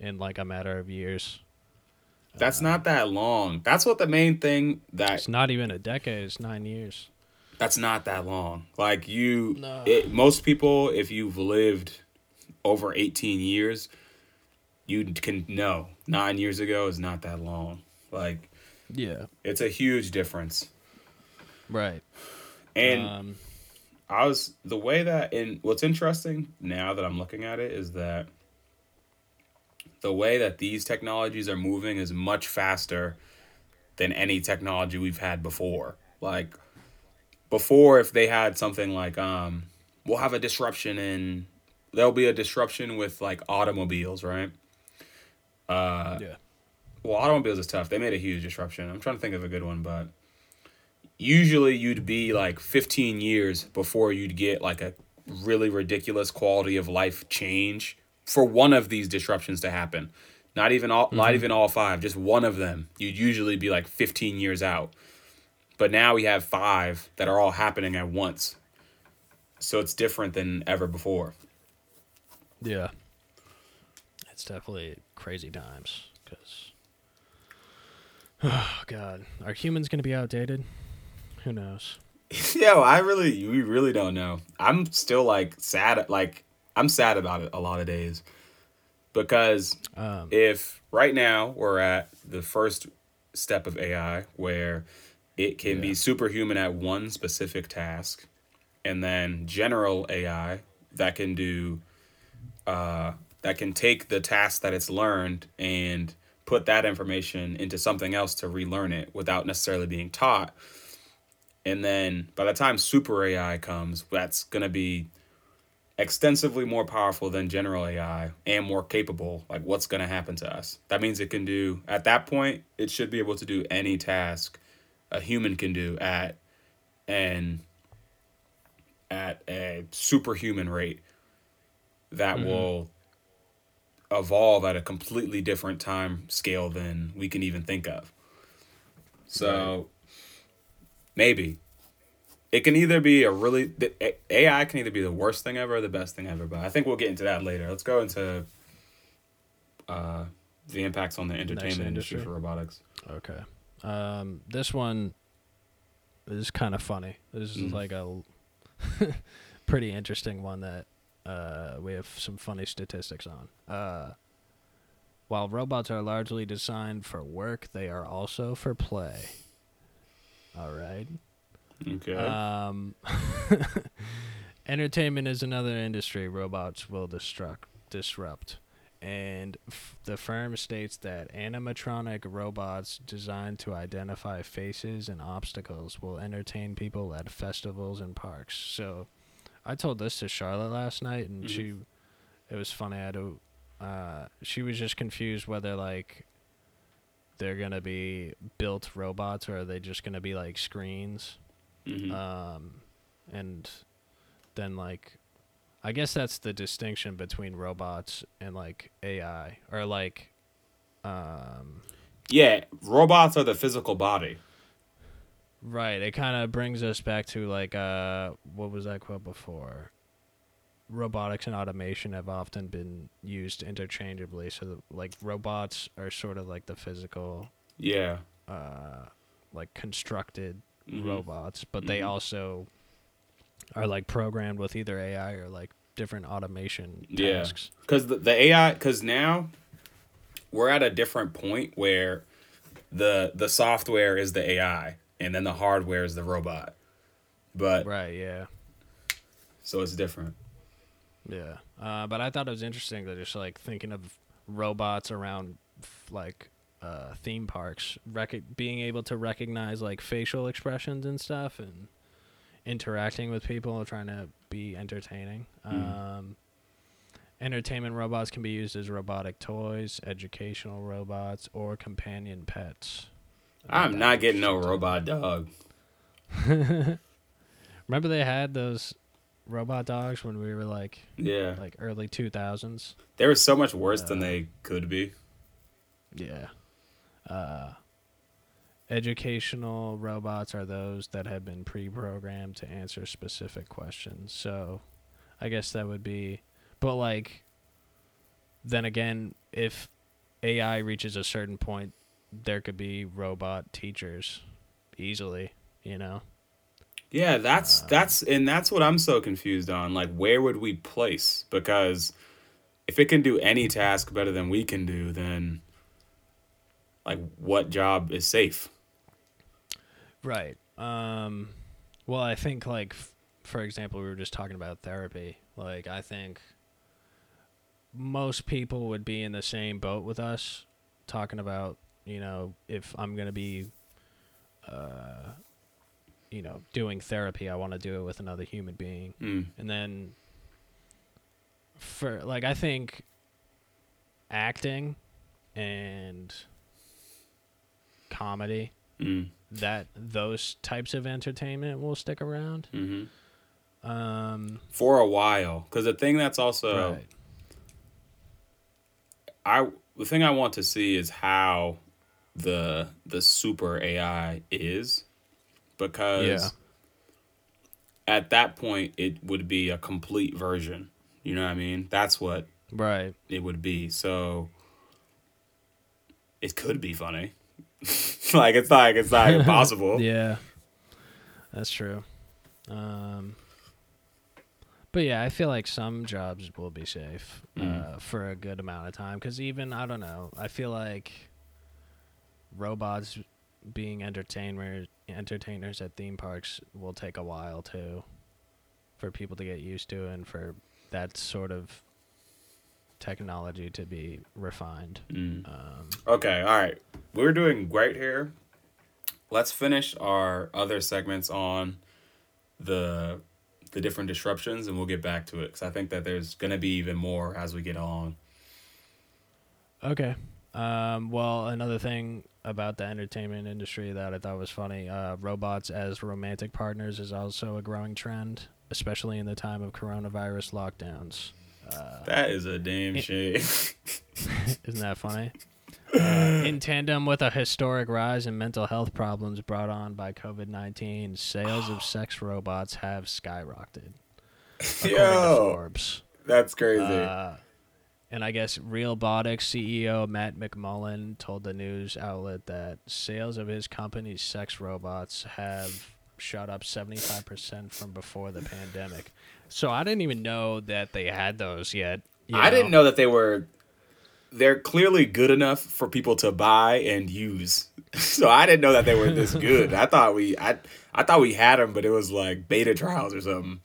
in like a matter of years. That's Uh, not that long. That's what the main thing that It's not even a decade, it's 9 years. that's not that long. Like you No. it, most people if you've lived over 18 years, you can know 9 years ago is not that long. Like Yeah. it's a huge difference. Right. And um I was the way that in what's interesting now that I'm looking at it is that the way that these technologies are moving is much faster than any technology we've had before. Like before if they had something like um we'll have a disruption in there'll be a disruption with like automobiles, right? Uh yeah. well, automobiles is tough. They made a huge disruption. I'm trying to think of a good one, but usually you'd be like 15 years before you'd get like a really ridiculous quality of life change for one of these disruptions to happen. Not even all, not mm-hmm. even all five, just one of them. You'd usually be like 15 years out. But now we have five that are all happening at once. So it's different than ever before. Yeah. It's definitely crazy times cuz Oh <sighs> god, are humans going to be outdated? Who knows? <laughs> Yeah, well, I really, we really don't know. I'm still like sad, like I'm sad about it a lot of days because Um if right now we're at the first step of AI where it can be superhuman at one specific task, and then general AI that can do, uh, that can take the task that it's learned and put that information into something else to relearn it without necessarily being taught. And then by the time super AI comes, that's going to be extensively more powerful than general AI and more capable. Like, what's going to happen to us? That means it can do, at that point, it should be able to do any task a human can do at an at a superhuman rate that Mhm. will evolve at a completely different time scale than we can even think of. So maybe it can either be a really the AI can either be the worst thing ever or the best thing ever, but I think we'll get into that later. Let's go into uh, the impacts on the entertainment industry industry. for robotics. Okay. Um, this one is kind of funny. This is Mm. like a <laughs> pretty interesting one that uh, we have some funny statistics on. Uh, while robots are largely designed for work, they are also for play. All right. Okay. Um, <laughs> entertainment is another industry robots will destruct, disrupt. and f- the firm states that animatronic robots designed to identify faces and obstacles will entertain people at festivals and parks. So, I told this to Charlotte last night, and Mhm. she, it was funny. I had to, uh, she was just confused whether like they're gonna be built robots or are they just gonna be like screens Mhm. um, and then like, I guess that's the distinction between robots and like AI or like, um, yeah, robots are the physical body. right. It kind of brings us back to like, uh, what was that quote before? Robotics and automation have often been used interchangeably. So like robots are sort of like the physical, Yeah. uh, like constructed Mhm. robots, but they Mhm. also are like programmed with either AI or like different automation Yeah. tasks. Because the, the AI, because now we're at a different point where the the software is the AI and then the hardware is the robot. But Right, yeah. so it's different. Yeah. Uh, but I thought it was interesting that just like thinking of robots around f- like uh, theme parks, rec- being able to recognize like facial expressions and stuff and interacting with people, trying to be entertaining. Mm. Um, entertainment robots can be used as robotic toys, educational robots, or companion pets. I'm not getting no robot dog. <laughs> Remember they had those robot dogs when we were like Yeah. like early 2000s? They were so much worse than Uh, they could be. Yeah. Uh educational robots are those that have been pre-programmed to answer specific questions. So I guess that would be but like then again if AI reaches a certain point there could be robot teachers easily, you know. Yeah, that's Uh, that's and that's what I'm so confused on. Like, where would we place? Because if it can do any task better than we can do, then like, what job is safe? Right. Um well, I think like f- for example, we were just talking about therapy. Like I think most people would be in the same boat with us talking about, you know, if I'm going to be uh you know, doing therapy, I want to do it with another human being. Mm. And then for like I think acting and comedy Mm. that those types of entertainment will stick around. hmm Um, For a while, because the thing that's also right. I the thing I want to see is how the the super AI is, because Yeah. at that point it would be a complete version. You know what I mean? That's what Right. it would be. So it could be funny. <laughs> like it's like it's not <laughs> impossible. Yeah. That's true. Um, but yeah, I feel like some jobs will be safe uh, Mm. for a good amount of time. Because even I don't know, I feel like robots being entertainers entertainers at theme parks will take a while too, for people to get used to and for that sort of technology to be refined. Mm. Um, Okay, all right. We're doing great here. Let's finish our other segments on the the different disruptions and we'll get back to it cuz I think that there's going to be even more as we get along. Okay. Um, well, another thing about the entertainment industry that I thought was funny, uh, robots as romantic partners is also a growing trend, especially in the time of coronavirus lockdowns. Uh, That is a damn shame. <laughs> <laughs> isn't that funny? Uh, in tandem with a historic rise in mental health problems brought on by COVID 19, sales of sex robots have skyrocketed. <laughs> Yo, Forbes. that's crazy. Uh, and I guess Realbotics CEO Matt McMullen told the news outlet that sales of his company's sex robots have shot up 75% from before the pandemic. So I didn't even know that they had those yet. you I didn't know that they were they're clearly good enough for people to buy and use. <laughs> So I didn't know that they were this <laughs> good. I thought we I I thought we had them but it was like beta trials or something.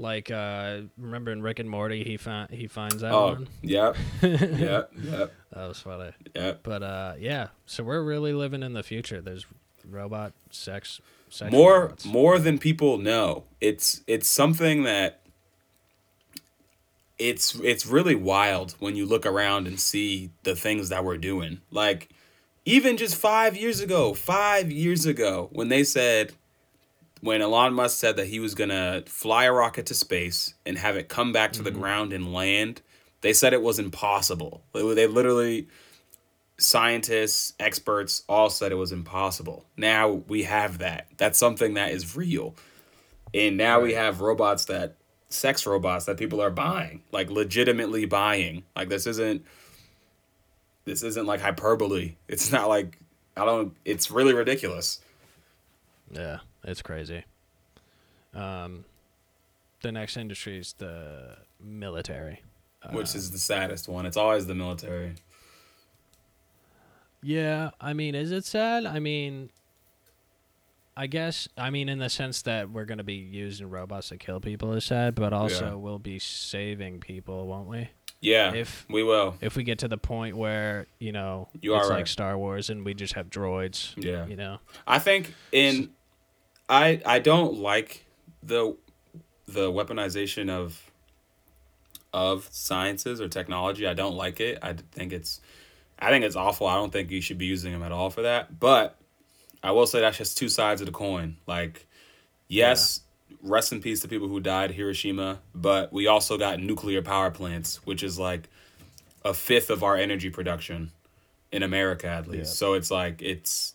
Like uh remember in Rick and Morty he found he finds that Oh, one. yep, <laughs> yep, yep, That was funny. Yeah, But uh yeah, so we're really living in the future. There's robot sex sex more robots. more than people know it's it's something that it's it's really wild when you look around and see the things that we're doing like even just five years ago five years ago when they said when elon musk said that he was gonna fly a rocket to space and have it come back to the mm-hmm. ground and land they said it was impossible they, they literally scientists, experts all said it was impossible. Now we have that. That's something that is real. And now we have robots that sex robots that people are buying, like legitimately buying. Like this isn't this isn't like hyperbole. It's not like I don't it's really ridiculous. Yeah, it's crazy. Um the next industry is the military. Which is the saddest one. It's always the military. Yeah, I mean, is it sad? I mean, I guess, I mean, in the sense that we're going to be using robots to kill people is sad, but also Yeah. we'll be saving people, won't we? Yeah. If we will. if we get to the point where, you know, You it's are like. Star Wars and we just have droids, Yeah. you know? I think in I I don't like the the weaponization of of sciences or technology. I don't like it. I think it's I think it's awful. I don't think you should be using them at all for that. But I will say that's just two sides of the coin. Like yes, rest in peace to people who died Hiroshima, but we also got nuclear power plants, which is like a fifth of our energy production in America at least. Yeah. So it's like it's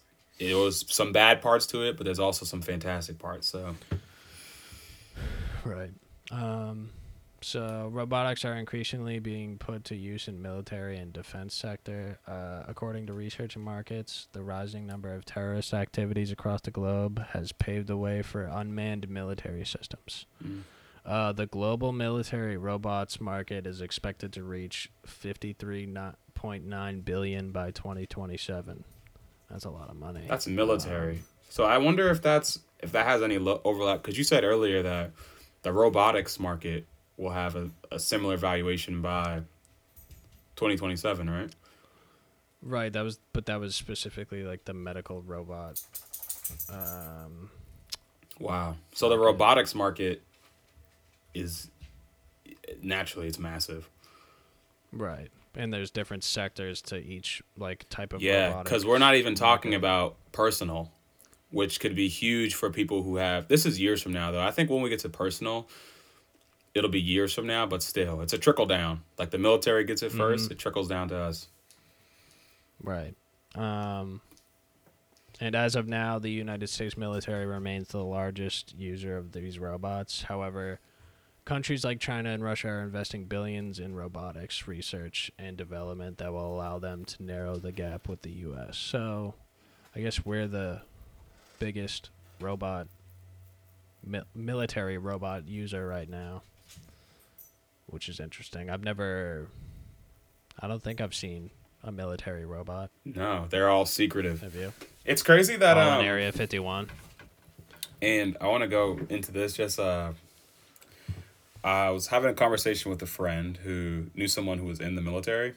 it was some bad parts to it, but there's also some fantastic parts. So Right. Um, so robotics are increasingly being put to use in military and defense sector. Uh, according to research and markets, the rising number of terrorist activities across the globe has paved the way for unmanned military systems. Mm. Uh, the global military robots market is expected to reach 53.9 billion by 2027. That's a lot of money. that's military. So I wonder if that's if that has any lo- overlap because you said earlier that the robotics market will have a, a similar valuation by 2027, right? Right, that was but that was specifically like the medical robot. Um Wow. So the robotics market is naturally it's massive. right. And there's different sectors to each like type of robot. Yeah, because we're not even talking about personal, which could be huge for people who have. This is years from now, though. I think when we get to personal, it'll be years from now, but still, it's a trickle down. Like the military gets it 1st Mhm. it trickles down to us. Right. Um and as of now, the United States military remains the largest user of these robots. However, countries like China and Russia are investing billions in robotics research and development that will allow them to narrow the gap with the US. So, I guess we're the biggest robot mil- military robot user right now, which is interesting. I've never I don't think I've seen a military robot. No, they're all secretive. Have you? It's crazy that All in um, Area 51. and I want to go into this just uh I was having a conversation with a friend who knew someone who was in the military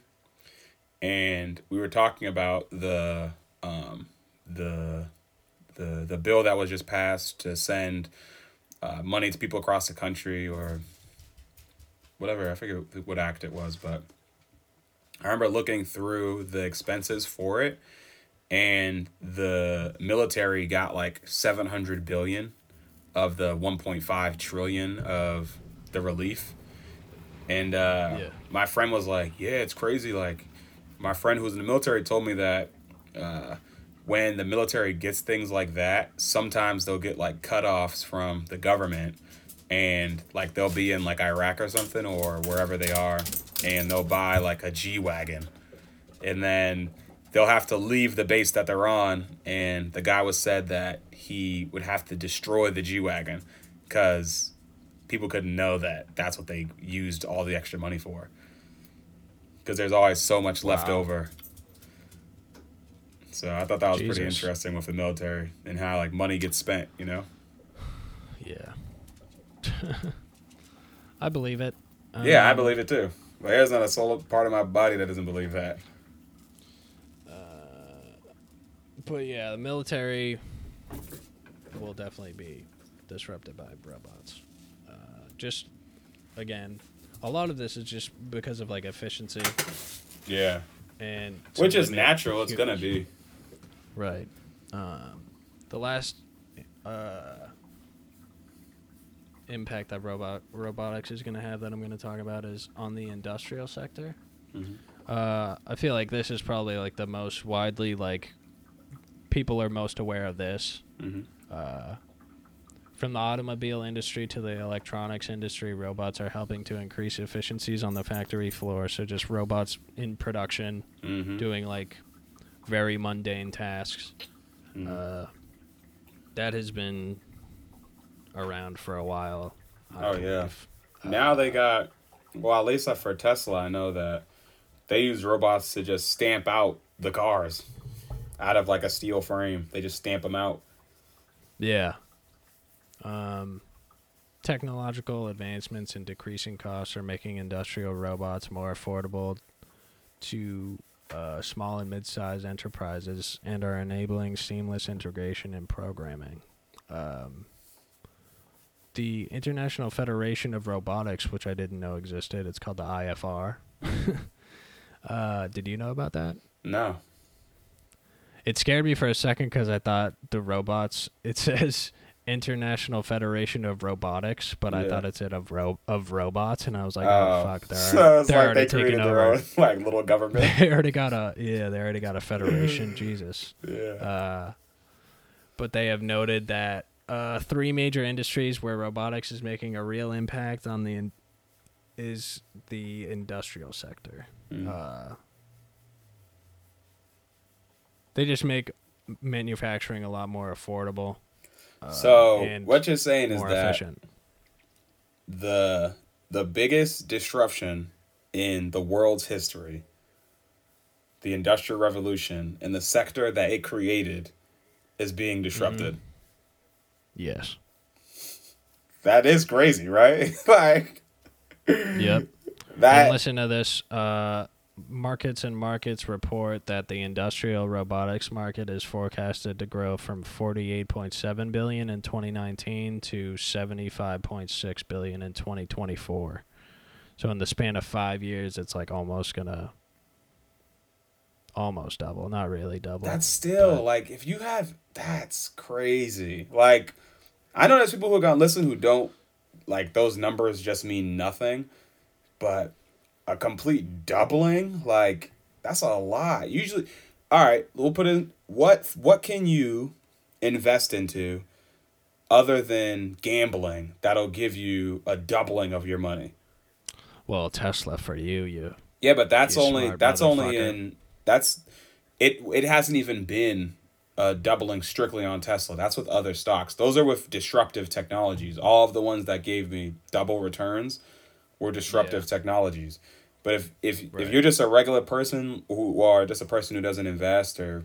and we were talking about the um the the the bill that was just passed to send uh, money to people across the country or whatever. I forget what act it was but I remember looking through the expenses for it and the military got like 700 billion of the 1.5 trillion of the relief. And uh, Yeah. my friend was like yeah it's crazy. Like my friend who was in the military told me that uh, when the military gets things like that sometimes they'll get like cutoffs from the government and like they'll be in like iraq or something or wherever they are and they'll buy like a g-wagon. And then they'll have to leave the base that they're on and the guy was said that he would have to destroy the g-wagon because people couldn't know that that's what they used all the extra money for because there's always so much left Wow. over so i thought that was pretty interesting with the military and how like money gets spent you know <sighs> Yeah. <laughs> I believe it. yeah, I Um, believe it too. But there's not a solo part of my body that doesn't believe that. Uh, But yeah, the military will definitely be disrupted by robots. Just again, a lot of this is just because of like efficiency Yeah. and Which is natural. It's gonna be. right. Um, the last uh, impact that robot robotics is to have that I'm to talk about is on the industrial sector. Mhm. Uh, I feel like this is probably like the most widely like people are most aware of this. hmm Uh, from the automobile industry to the electronics industry, robots are helping to increase efficiencies on the factory floor. So just robots in production hmm doing like very mundane tasks. Mhm. Uh, that has been around for a while. I Oh, yeah. believe. Now they got, well, at least for Tesla, I know that they use robots to just stamp out the cars out of like a steel frame. They just stamp them out. Yeah. Um, technological advancements and decreasing costs are making industrial robots more affordable to uh, small and mid-sized enterprises and are enabling seamless integration and programming. Um, the International Federation of Robotics, which I didn't know existed, it's called the IFR. <laughs> uh, did you know about that? No. It scared me for a second because I thought the robots. It <laughs> says International Federation of Robotics, but I thought it said of ro- of robots, and I was like, Oh, oh, fuck, they're, <laughs> so they're like already they created their over. own <laughs> like little government. <laughs> they already got a yeah, they already got a federation. Jesus. yeah. Uh, but they have noted that uh, three major industries where robotics is making a real impact on the in- is the industrial sector. Mm. Uh, they just make manufacturing a lot more affordable. Uh, so what you're saying is that efficient. the the biggest disruption in the world's history, the Industrial Revolution, and the sector that it created, is being disrupted. Yes. That is crazy, right? <laughs> like Yep. <laughs> that. and listen to this. Uh, markets and markets report that the industrial robotics market is forecasted to grow from 48.7 billion in 2019 to 75.6 billion in 2024. So in the span of 5 years it's like almost going to almost double, not really double. That's still but- like if you have that's crazy. Like I know there's people who are gonna listen who don't like those numbers just mean nothing, but a complete doubling, like that's a lot. Usually all right, we'll put in what what can you invest into other than gambling that'll give you a doubling of your money? well, Tesla for you, you Yeah, but that's only that's only in that's it it hasn't even been uh doubling strictly on Tesla. That's with other stocks. Those are with disruptive technologies. All of the ones that gave me double returns were disruptive Yeah. technologies. But if if Right. if you're just a regular person who or just a person who doesn't invest or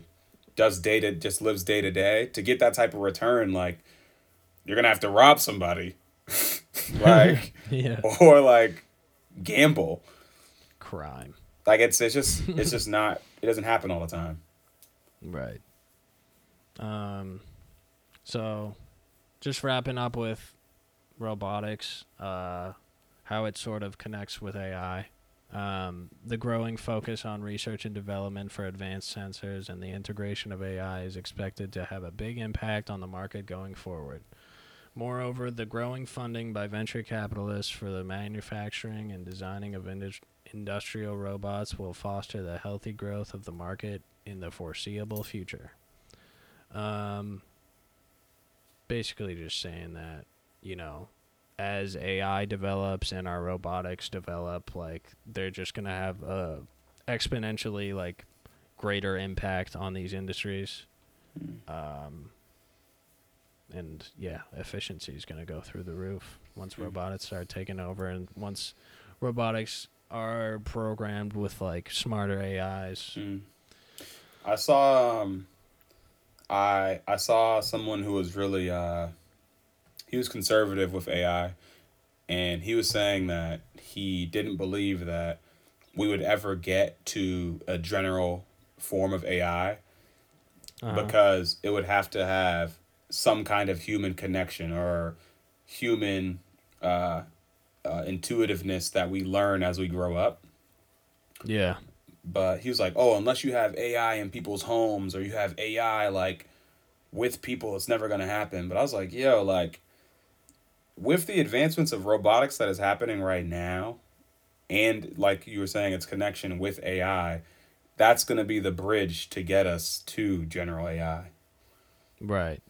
does day to just lives day to day to get that type of return like you're going to have to rob somebody. <laughs> like <laughs> yeah, or like gamble. crime. Like it's it's just <laughs> it's just not it doesn't happen all the time. Right. Um, so, just wrapping up with robotics, uh, how it sort of connects with AI. Um, the growing focus on research and development for advanced sensors and the integration of AI is expected to have a big impact on the market going forward. Moreover, the growing funding by venture capitalists for the manufacturing and designing of indus- industrial robots will foster the healthy growth of the market in the foreseeable future. Um, basically, just saying that, you know, as AI develops and our robotics develop, like, they're just going to have a exponentially, like, greater impact on these industries. Um, and yeah, efficiency is going to go through the roof once Mm. robotics start taking over, and once robotics are programmed with like smarter AIs. Mm. I saw um I I saw someone who was really uh he was conservative with AI and he was saying that he didn't believe that we would ever get to a general form of AI Uh-huh. because it would have to have some kind of human connection or human uh, uh, intuitiveness that we learn as we grow up. yeah. But he was like, "Oh, unless you have AI in people's homes or you have AI like with people, it's never gonna happen." But I was like, "Yo, like with the advancements of robotics that is happening right now, and like you were saying, its connection with AI, that's gonna be the bridge to get us to general AI." Right.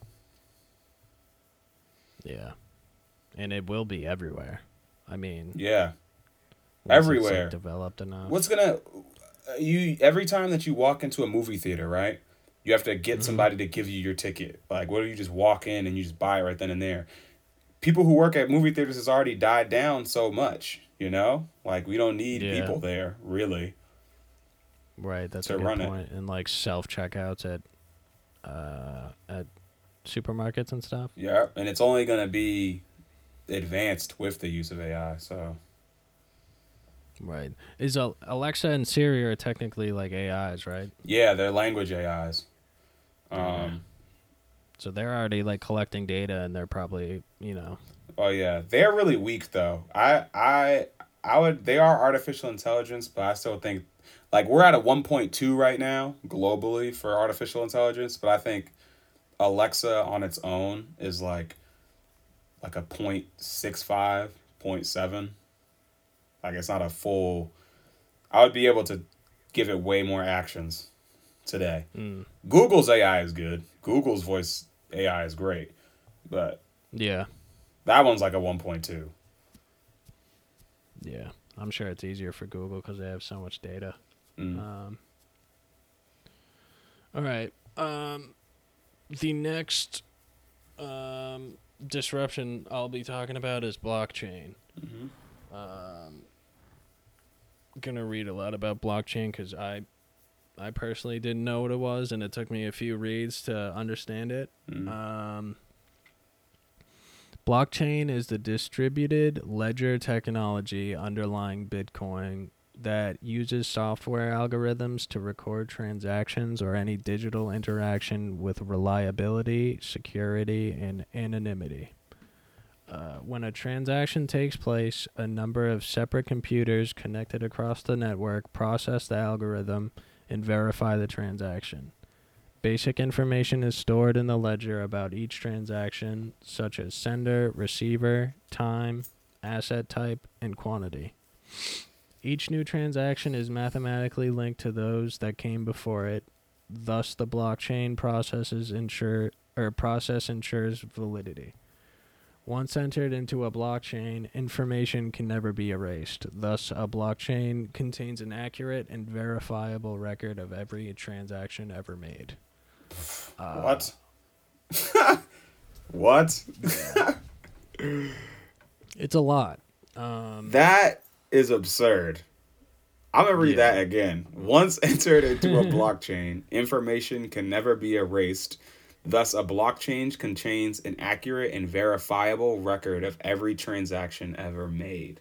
Yeah. And it will be everywhere. I mean, Yeah. it's, like, Everywhere. developed enough. What's gonna uh, you every time that you walk into a movie theater, right? You have to get Mhm. somebody to give you your ticket. Like, what if you just walk in and you just buy it right then and there? People who work at movie theaters has already died down so much, you know. Like, we don't need Yeah. people there, really. Right, that's a good run it. And like self checkouts at uh at supermarkets and stuff. Yeah, and it's only gonna be advanced with the use of AI. So Right. Is Alexa and Siri are technically like AIs, right? yeah, they're language AIs. Yeah. Um, So they're already like collecting data and they're probably, you know, Oh yeah, they're really weak though. I I I would they are artificial intelligence, but I still think like we're at a 1.2 right now globally for artificial intelligence, but I think Alexa on its own is like like a 0.65, 0.7. Like it's not a full I would be able to give it way more actions today. mm, Google's AI is good. Google's voice AI is great. But yeah, that one's like a 1.2. yeah. I'm sure it's easier for Google because they have so much data. Mm. Um, all right. Um, the next um, disruption I'll be talking about is blockchain. Mhm. Um, gonna read a lot about blockchain because I, I personally didn't know what it was, and it took me a few reads to understand it. Mm. Um, blockchain is the distributed ledger technology underlying Bitcoin that uses software algorithms to record transactions or any digital interaction with reliability, security, and anonymity. Uh, when a transaction takes place, a number of separate computers connected across the network process the algorithm and verify the transaction. Basic information is stored in the ledger about each transaction, such as sender, receiver, time, asset type, and quantity. Each new transaction is mathematically linked to those that came before it. Thus, the blockchain processes ensure or process ensures validity. Once entered into a blockchain, information can never be erased. Thus, a blockchain contains an accurate and verifiable record of every transaction ever made. Uh, What? <laughs> what? <laughs> It's a lot. Um, That is absurd. I'm gonna read Yeah. that again. Once <laughs> entered into a blockchain, information can never be erased. Thus, a blockchain contains an accurate and verifiable record of every transaction ever made.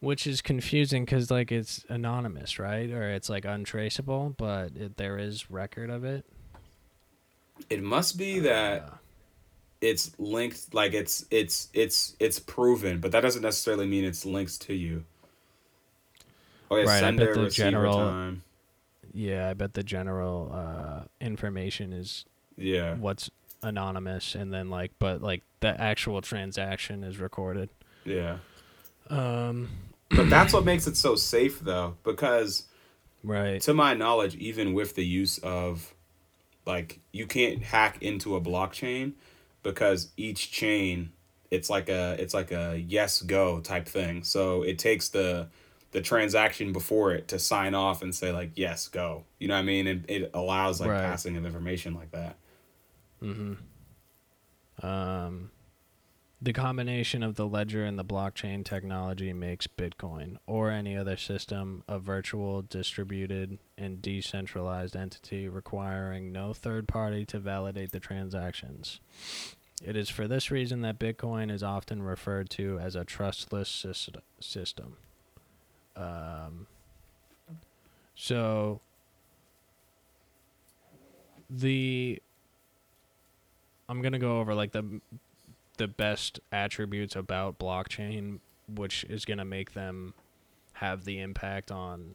which is confusing because like it's anonymous, right? Or it's like untraceable, but it, there is record of it. It must be that Uh, it's linked, like it's it's it's it's proven, but that doesn't necessarily mean it's linked to you. Oh yeah, Right, sender receiver general- time. Yeah, I bet the general uh, information is Yeah. what's anonymous, and then like, but like the actual transaction is recorded. Yeah. Um, But <clears throat> that's what makes it so safe though, because right. to my knowledge, even with the use of like you can't hack into a blockchain because each chain it's like a it's like a yes go type thing. So it takes the the transaction before it to sign off and say like yes go. You know what I mean? And it allows like Right. passing of information like that. Mm-hmm. Um, the combination of the ledger and the blockchain technology makes Bitcoin or any other system a virtual, distributed, and decentralized entity requiring no third party to validate the transactions. It is for this reason that Bitcoin is often referred to as a trustless system. Um, so the I'm gonna go over like the the best attributes about blockchain, which is gonna make them have the impact on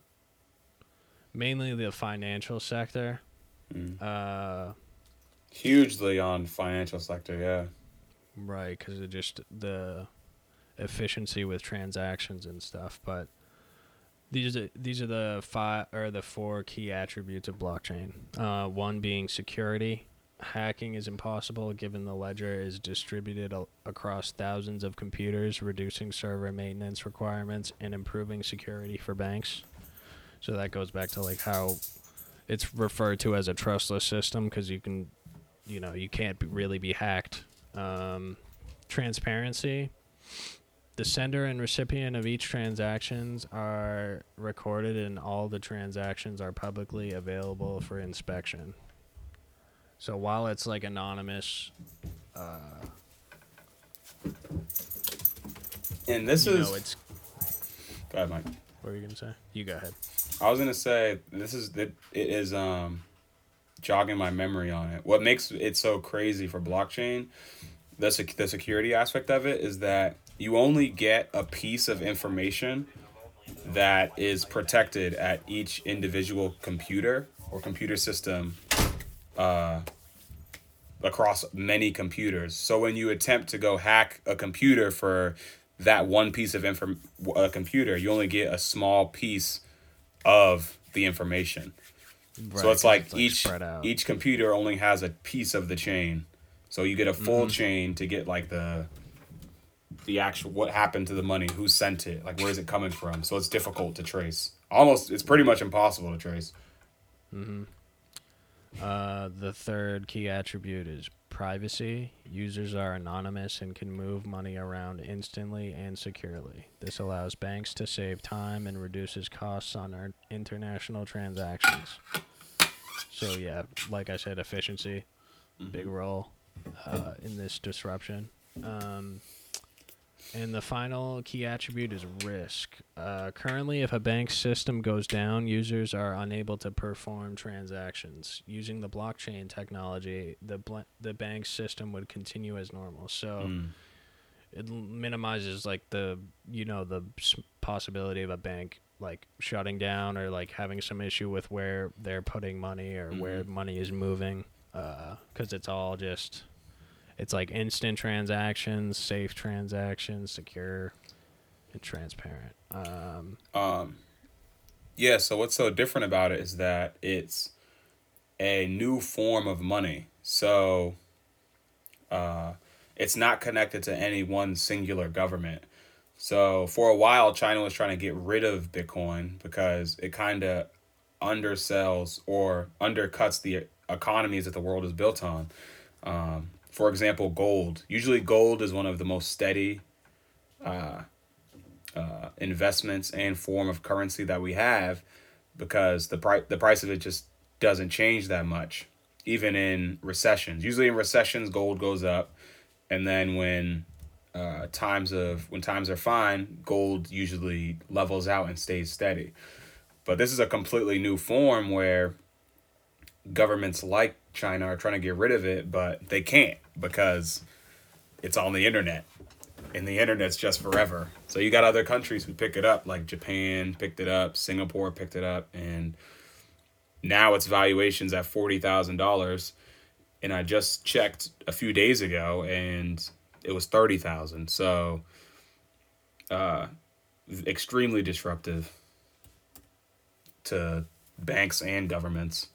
mainly the financial sector. Mm. Uh, Hugely on financial sector, yeah. Right, because of just the efficiency with transactions and stuff. But these are these are the five or the four key attributes of blockchain. Uh, one being security. Hacking is impossible given the ledger is distributed across thousands of computers, reducing server maintenance requirements and improving security for banks. So that goes back to like how it's referred to as a trustless system because you can, you know, you can't really be hacked um, transparency. The sender and recipient of each transactions are recorded, and all the transactions are publicly available for inspection. So while it's like anonymous, uh, And this you is. know, it's Go ahead, Mike. what were you gonna say? You go ahead. I was gonna say this is that it is um jogging my memory on it. What makes it so crazy for blockchain, the sec- the security aspect of it is that you only get a piece of information that is protected at each individual computer or computer system uh, across many computers. So when you attempt to go hack a computer for that one piece of inform a computer, you only get a small piece of the information. so it's like, each spread out. each computer only has a piece of the chain. So you get a full chain to get like the the actual what happened to the money, who sent it, like where is it coming from. So it's difficult to trace. Almost it's pretty much impossible to trace. Uh, the third key attribute is privacy. Users are anonymous and can move money around instantly and securely. This allows banks to save time and reduces costs on our international transactions. So yeah, like I said, efficiency, big role uh, in this disruption. Um, and the final key attribute is risk. Uh, currently, if a bank system goes down, users are unable to perform transactions. Using the blockchain technology, the bl- the bank system would continue as normal. So Mm. it l- minimizes like the you know the s- possibility of a bank like shutting down or like having some issue with where they're putting money or where Mhm. money is moving because it's all just it's like instant transactions safe transactions secure and transparent um Um, yeah. So what's so different about it is that it's a new form of money. So, uh, it's not connected to any one singular government. So for a while, China was trying to get rid of Bitcoin because it kind of undersells or undercuts the economies that the world is built on. Um, for example, gold. Usually, gold is one of the most steady uh, uh, investments and form of currency that we have because the price the price of it just doesn't change that much even in recessions usually in recessions gold goes up and then when uh, times of when times are fine gold usually levels out and stays steady but this is a completely new form where governments like china are trying to get rid of it but they can't because it's on the internet and the internet's just forever. So you got other countries who pick it up, like Japan picked it up, Singapore picked it up, and now its valuations at forty thousand dollars. And I just checked a few days ago, and it was thirty thousand. So, uh, extremely disruptive to banks and governments.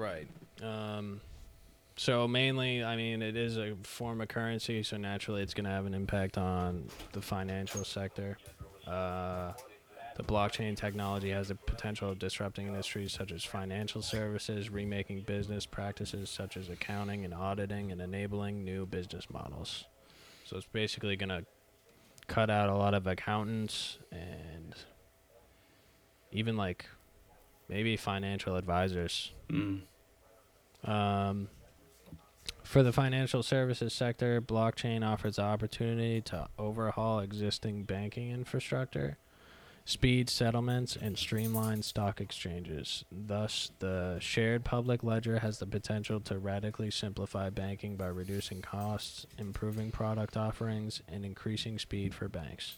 Right um so mainly i mean it is a form of currency so naturally it's going to have an impact on the financial sector uh the blockchain technology has the potential of disrupting industries such as financial services, remaking business practices such as accounting and auditing, and enabling new business models. So it's basically going to cut out a lot of accountants and even like maybe financial advisors. Mm. Um, for the financial services sector, blockchain offers opportunity to overhaul existing banking infrastructure, speed settlements, and streamline stock exchanges. Thus, the shared public ledger has the potential to radically simplify banking by reducing costs, improving product offerings, and increasing speed for banks.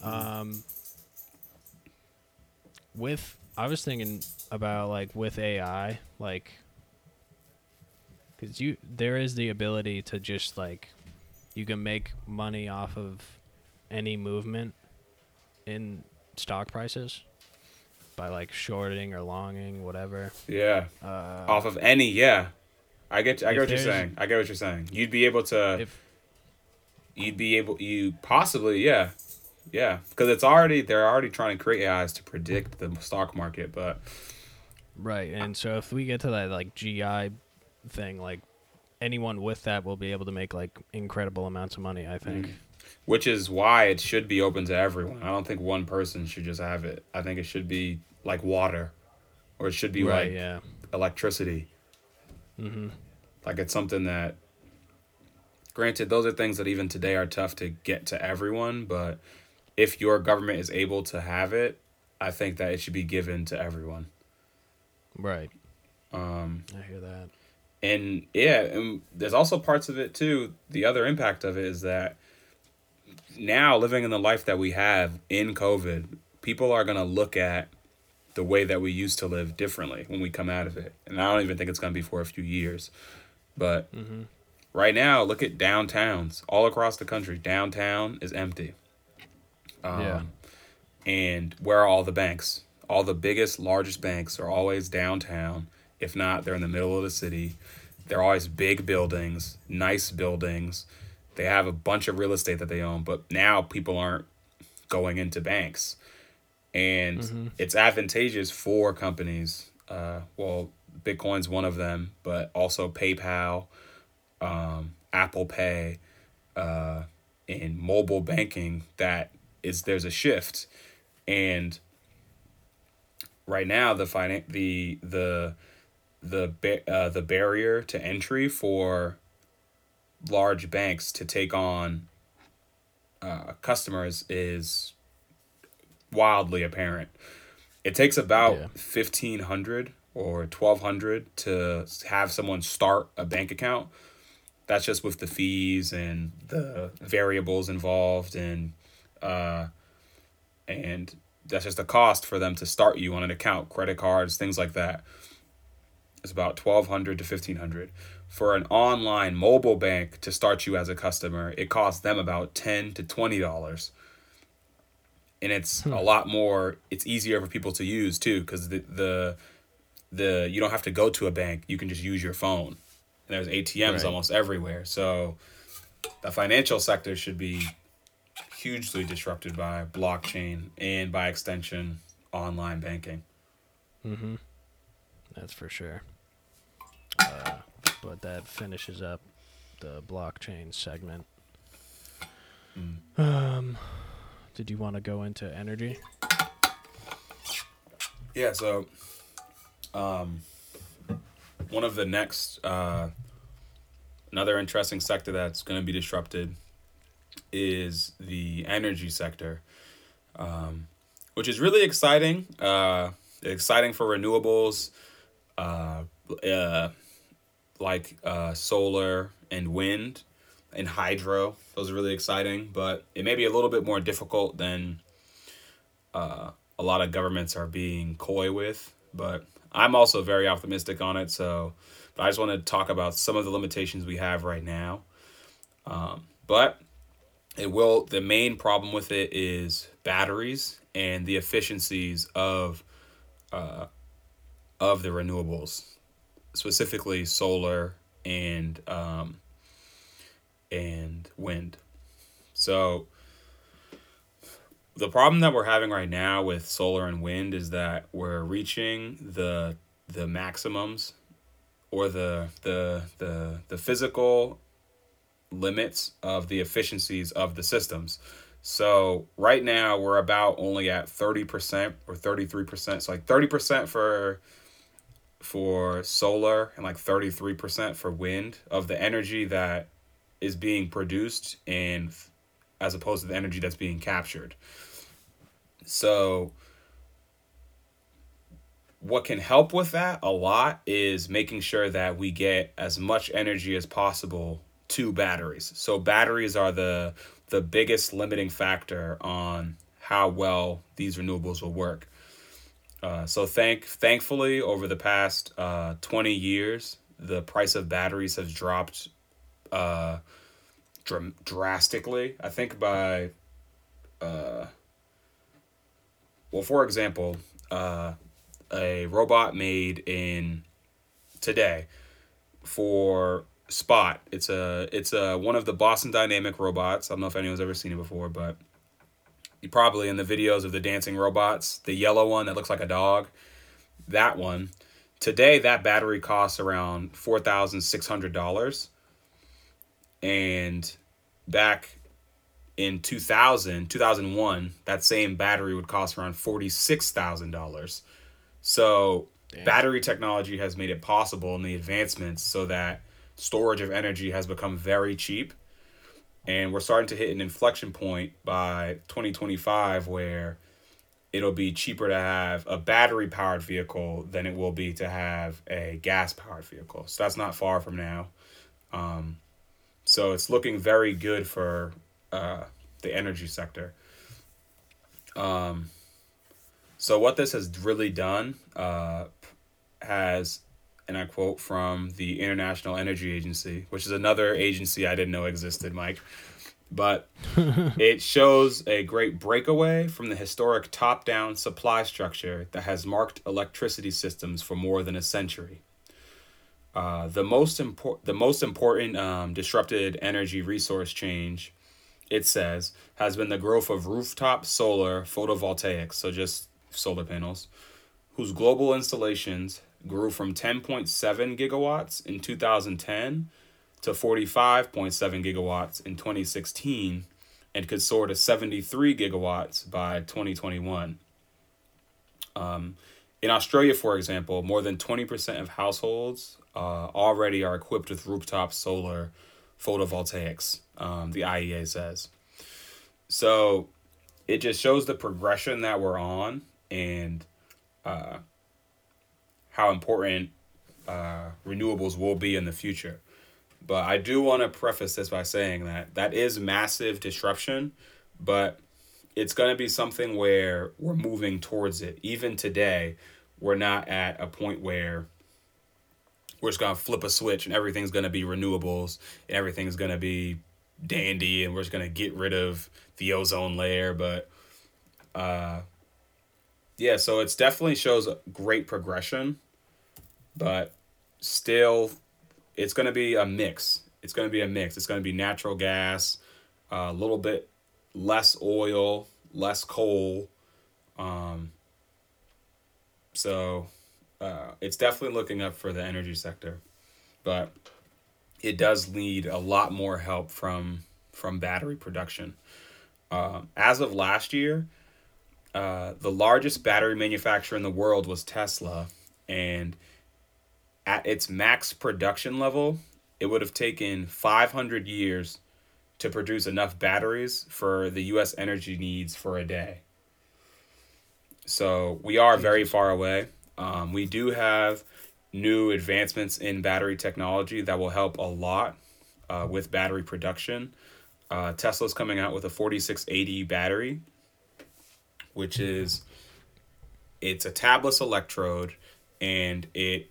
Um, with I was thinking about like with AI, like because you there is the ability to just like you can make money off of any movement in stock prices by like shorting or longing whatever Yeah. uh, Off of any, yeah. I get I get what you're saying. I get what you're saying. You'd be able to if you'd be able you possibly yeah yeah because it's already they're already trying to create AIs to predict the stock market but right and so if we get to that like gi thing like anyone with that will be able to make like incredible amounts of money i think which is why it should be open to everyone. I don't think one person should just have it. I think it should be like water or it should be right like yeah electricity. mm-hmm Like it's something that granted those are things that even today are tough to get to everyone, but if your government is able to have it, I think that it should be given to everyone. right Um i hear that and yeah and there's also parts of it too the other impact of it is that now living in the life that we have in covid people are going to look at the way that we used to live differently when we come out of it. And i don't even think it's going to be for a few years. But mm-hmm. right now look at downtowns all across the country. Downtown is empty. Um, Yeah. and where are all the banks? All the biggest largest banks are always downtown if not they're in the middle of the city. They're always big buildings nice buildings. They have a bunch of real estate that they own but now people aren't going into banks. And Mhm. it's advantageous for companies uh, well bitcoin's one of them but also paypal um, Apple Pay, uh, and mobile banking that is there's a shift, and right now the finan- the the the ba- uh, the barrier to entry for large banks to take on uh, customers is wildly apparent. It takes about Yeah. fifteen hundred or twelve hundred to have someone start a bank account. That's just with the fees and the variables involved and uh, and that's just the cost for them to start you on an account, credit cards, things like that. It's about twelve hundred to fifteen hundred. For an online mobile bank to start you as a customer, it costs them about ten to twenty dollars. And it's a lot more. It's easier for people to use too, because the the the you don't have to go to a bank. You can just use your phone. And there's ATMs Right. almost everywhere. So the financial sector should be hugely disrupted by blockchain and by extension online banking. Mm-hmm. That's for sure. Uh, but that finishes up the blockchain segment. Um, did you want to go into energy? Yeah, so um one of the next uh another interesting sector that's going to be disrupted is the energy sector. Um which is really exciting. Uh exciting for renewables uh uh like uh solar and wind and hydro. Those are really exciting, but it may be a little bit more difficult than uh, a lot of governments are being coy with. But I'm also very optimistic on it. So, but I just want to talk about some of the limitations we have right now. Um, but it will. The main problem with it is batteries and the efficiencies of uh, of the renewables, specifically solar and um, and wind. So the problem that we're having right now with solar and wind is that we're reaching the the maximums or the the the the physical limits of the efficiencies of the systems. So right now we're about only at 30% or 33%. So like 30% for for solar and like 33% for wind of the energy that is being produced and as opposed to the energy that's being captured. So what can help with that a lot is making sure that we get as much energy as possible to batteries. So batteries are the the biggest limiting factor on how well these renewables will work. Uh, so thank thankfully over the past uh, 20 years the price of batteries has dropped uh, dr- drastically. I think by uh, well for example uh, a robot made in today for Spot. It's a it's a one of the Boston Dynamic robots. I don't know if anyone's ever seen it before, but probably in the videos of the dancing robots, the yellow one that looks like a dog, that one. Today that battery costs around four thousand six hundred dollars, and back in 2000 2001 that same battery would cost around $46000 so Damn. battery technology has made it possible in the advancements so that storage of energy has become very cheap. And we're starting to hit an inflection point by 2025 where it'll be cheaper to have a battery powered vehicle than it will be to have a gas powered vehicle. So that's not far from now. Um, so it's looking very good for uh, the energy sector. Um, so what this has really done uh, has, and I quote from the International Energy Agency, which is another agency I didn't know existed, Mike. But <laughs> it shows a great breakaway from the historic top down supply structure that has marked electricity systems for more than a century. Uh, the most important the most important um, disrupted energy resource change, it says, has been the growth of rooftop solar photovoltaics. So just solar panels, whose global installations grew from 10.7 gigawatts in 2010 to 45.7 gigawatts in 2016 and could soar to 73 gigawatts by 2021. Um, in Australia, for example, more than 20% of households uh, already are equipped with rooftop solar photovoltaics, um, the IEA says. So it just shows the progression that we're on and uh, how important uh, renewables will be in the future. But I do want to preface this by saying that that is massive disruption, but it's going to be something where we're moving towards it. Even today, we're not at a point where we're just going to flip a switch and everything's going to be renewables and everything's going to be dandy and we're just going to get rid of the ozone layer. But uh, yeah, so it's definitely shows great progression, but still, it's going to be a mix. It's going to be a mix. It's going to be natural gas, a little bit less oil, less coal. Um, so uh, it's definitely looking up for the energy sector, but it does need a lot more help from from battery production. Uh, as of last year, uh, the largest battery manufacturer in the world was Tesla, and at its max production level, it would have taken 500 years to produce enough batteries for the U.S. energy needs for a day. So we are very far away. Um, we do have new advancements in battery technology that will help a lot uh, with battery production. Uh, Tesla's coming out with a 4680 battery which is it's a tabless electrode and it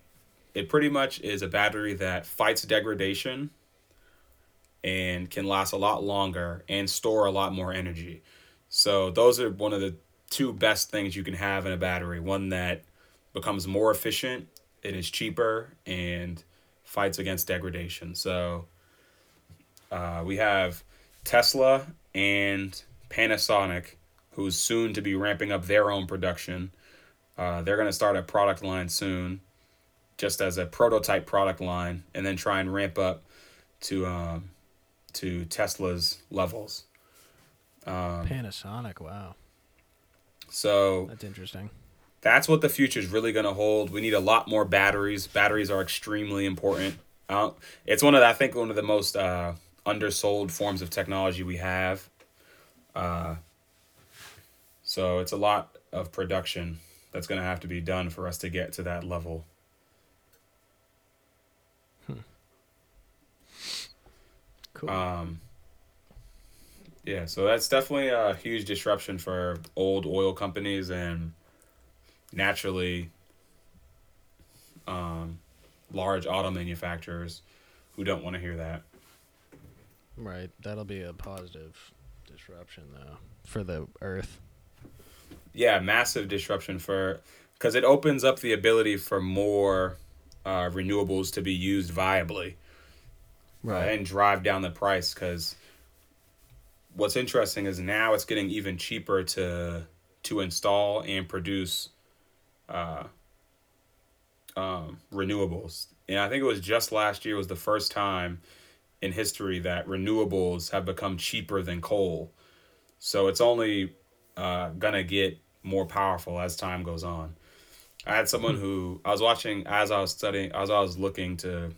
it pretty much is a battery that fights degradation and can last a lot longer and store a lot more energy. So those are one of the two best things you can have in a battery. One that becomes more efficient, it is cheaper and fights against degradation. So uh, we have Tesla and Panasonic who's soon to be ramping up their own production. Uh, they're going to start a product line soon, just as a prototype product line, and then try and ramp up to um, to Tesla's levels. Um, Panasonic, wow. So that's interesting. that's what the future is really going to hold. We need a lot more batteries. Batteries are extremely important. Uh, it's one of the, I think one of the most uh, undersold forms of technology we have. Uh, so it's a lot of production that's going to have to be done for us to get to that level. Cool. Um, yeah, so that's definitely a huge disruption for old oil companies and naturally um, large auto manufacturers who don't want to hear that. right. That'll be a positive disruption though for the earth. Yeah, massive disruption for because it opens up the ability for more uh, renewables to be used viably. Uh, and drive down the price because what's interesting is now it's getting even cheaper to to install and produce uh, um, renewables. And i think it was just last year was the first time in history that renewables have become cheaper than coal. So it's only uh, gonna get more powerful as time goes on. I had someone who i was watching as i was studying as i was looking to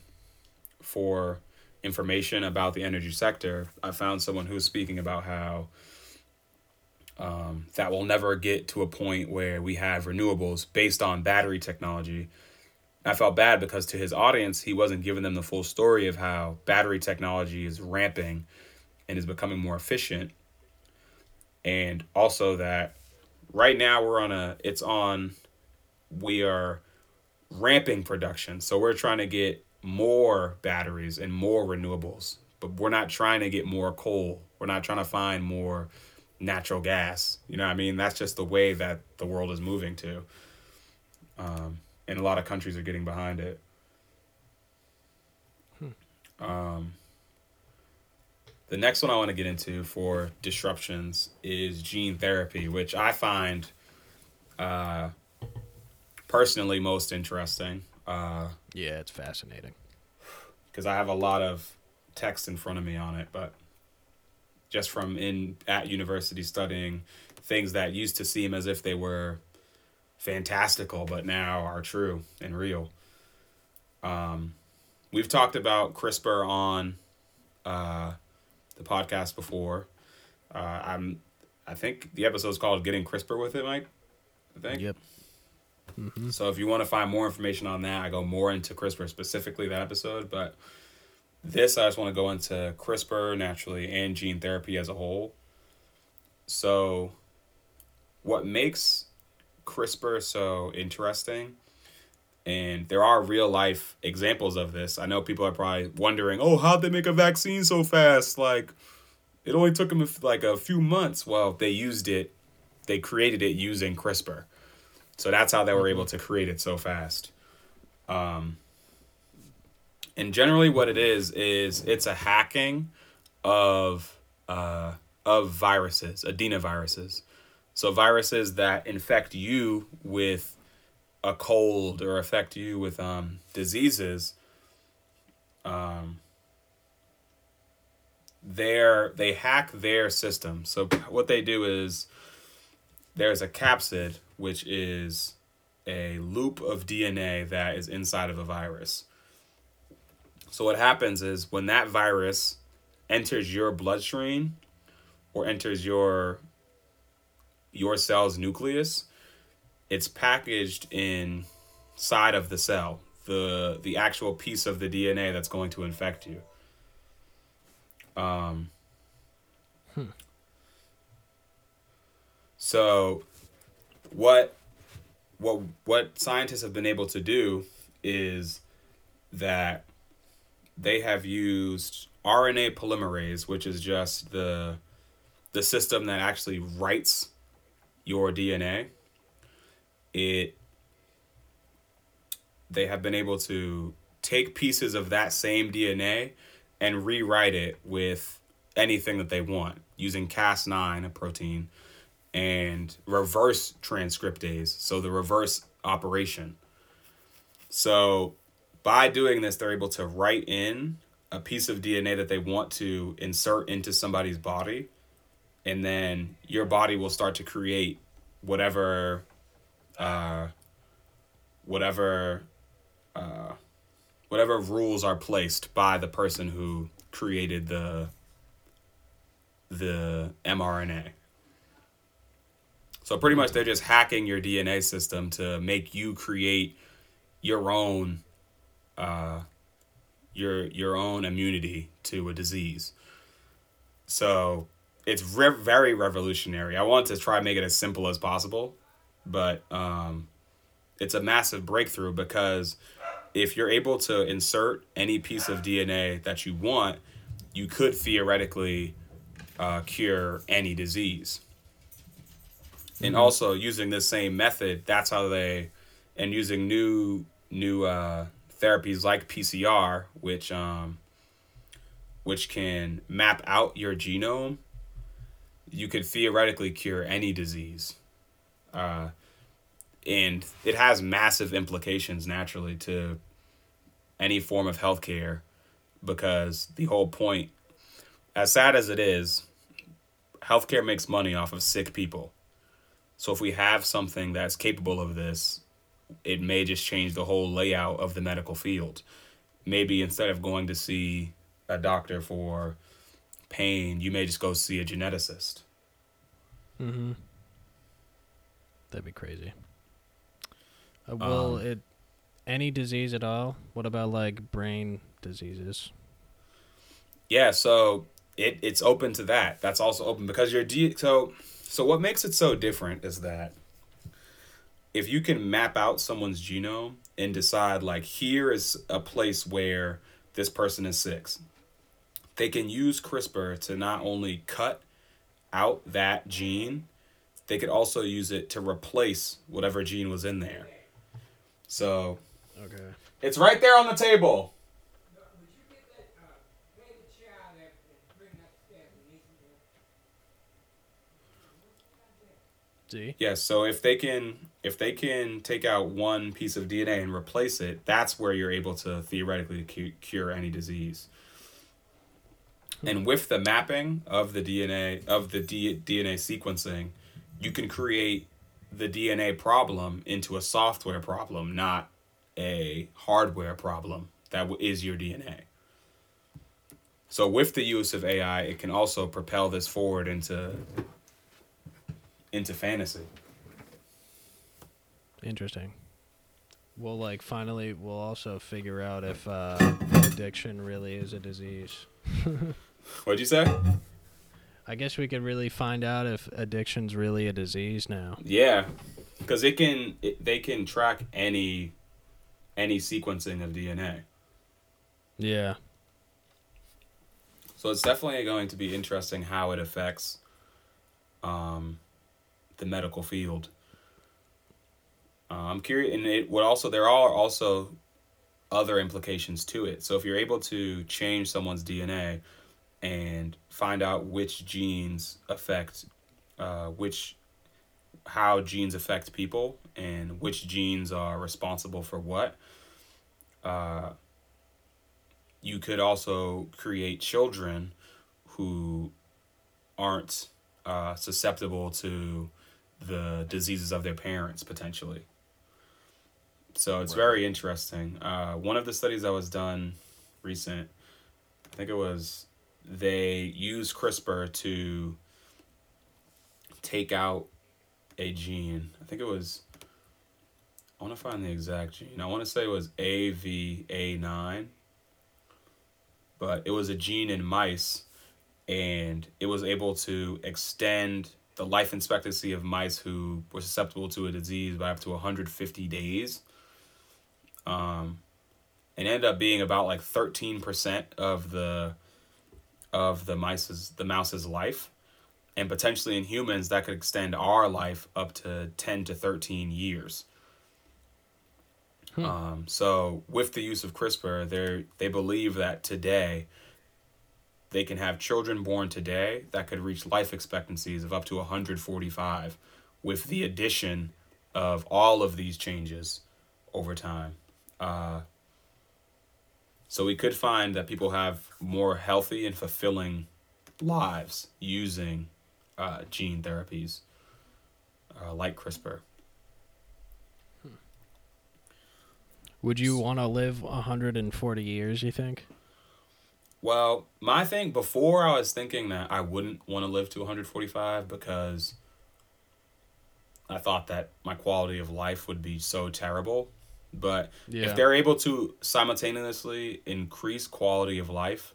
for information about the energy sector, I found someone who was speaking about how um, that will never get to a point where we have renewables based on battery technology. I felt bad because to his audience, he wasn't giving them the full story of how battery technology is ramping and is becoming more efficient. And also that right now we're on a, it's on, we are ramping production. So we're trying to get more batteries and more renewables, but we're not trying to get more coal. We're not trying to find more natural gas. You know what I mean? That's just the way that the world is moving to. Um, and a lot of countries are getting behind it. Um, the next one I want to get into for disruptions is gene therapy, which I find uh, personally most interesting. Uh, Yeah, it's fascinating. because I have a lot of text in front of me on it, but just from in at university studying things that used to seem as if they were fantastical, but now are true and real. Um, we've talked about CRISPR on uh, the podcast before. Uh, I'm, I think the episode's called "Getting CRISPR with It," Mike. I think. Yep. Mm-hmm. So if you want to find more information on that, I go more into CRISPR specifically that episode. But this, I just want to go into CRISPR naturally and gene therapy as a whole. So, what makes CRISPR so interesting, and there are real life examples of this. I know people are probably wondering, oh, how'd they make a vaccine so fast? Like, it only took them like a few months. Well, they used it, they created it using CRISPR. So that's how they were able to create it so fast. Um, and generally, what it is is it's a hacking of uh, of viruses, adenoviruses. So viruses that infect you with a cold or affect you with um, diseases. Um, their they hack their system. So what they do is there's a capsid which is a loop of DNA that is inside of a virus. So what happens is when that virus enters your bloodstream or enters your your cell's nucleus, it's packaged inside of the cell, the the actual piece of the DNA that's going to infect you. Um So what what what scientists have been able to do is that they have used RNA polymerase, which is just the the system that actually writes your DNA. It they have been able to take pieces of that same DNA and rewrite it with anything that they want using Cas9, a protein, and reverse transcriptase, so the reverse operation. So by doing this, they're able to write in a piece of DNA that they want to insert into somebody's body, and then your body will start to create whatever uh, whatever uh, whatever rules are placed by the person who created the the mRNA. So pretty much they're just hacking your DNA system to make you create your own uh, your your own immunity to a disease. So it's re- very revolutionary. I want to try and make it as simple as possible, but um, it's a massive breakthrough because if you're able to insert any piece of DNA that you want, you could theoretically uh, cure any disease. And also using this same method, that's how they, and using new new uh, therapies like PCR, which um, which can map out your genome, you could theoretically cure any disease. Uh, and it has massive implications naturally to any form of healthcare because the whole point, as sad as it is, healthcare makes money off of sick people. So if we have something that's capable of this, it may just change the whole layout of the medical field. Maybe instead of going to see a doctor for pain, you may just go see a geneticist. Mm-hmm. That'd be crazy. Uh, will Um, it any disease at all? What about like brain diseases? Yeah, so it it's open to that. That's also open because your D so so what makes it so different is that if you can map out someone's genome and decide like here is a place where this person is sick. They can use CRISPR to not only cut out that gene, they could also use it to replace whatever gene was in there. So Okay. it's right there on the table. Would you get that, uh, pay the child and and bring that upstairs and leave him See? Yes, so if they can if they can take out one piece of DNA and replace it, that's where you're able to theoretically cu- cure any disease. And hmm. with the mapping of the DNA of the D- DNA sequencing, you can create the DNA problem into a software problem, not a hardware problem that w- is your DNA. So with the use of AI, it can also propel this forward into into fantasy. Interesting. We'll like finally we'll also figure out if uh, addiction really is a disease. <laughs> What'd you say? I guess we could really find out if addiction's really a disease now. Yeah, because it can it, they can track any any sequencing of DNA. Yeah. So it's definitely going to be interesting how it affects um, the medical field. Uh, I'm curious, and it would also there are also other implications to it. So if you're able to change someone's DNA and find out which genes affect uh, which how genes affect people and which genes are responsible for what, uh, you could also create children who aren't uh, susceptible to the diseases of their parents potentially. So it's very interesting. Uh, one of the studies that was done recent, I think it was, they used CRISPR to take out a gene. I think it was. I want to find the exact gene. I want to say it was AVA9 but it was a gene in mice and it was able to extend the life expectancy of mice who were susceptible to a disease by up to 150 days um, and ended up being about like 13% of the of the mice's the mouse's life. And potentially in humans that could extend our life up to 10 to 13 years. Um, so with the use of CRISPR, they they believe that today they can have children born today that could reach life expectancies of up to 145 with the addition of all of these changes over time. Uh, so we could find that people have more healthy and fulfilling lives using uh, gene therapies uh, like CRISPR. Would you want to live 140 years, you think? Well, my thing before I was thinking that I wouldn't want to live to 145 because I thought that my quality of life would be so terrible. But Yeah. if they're able to simultaneously increase quality of life,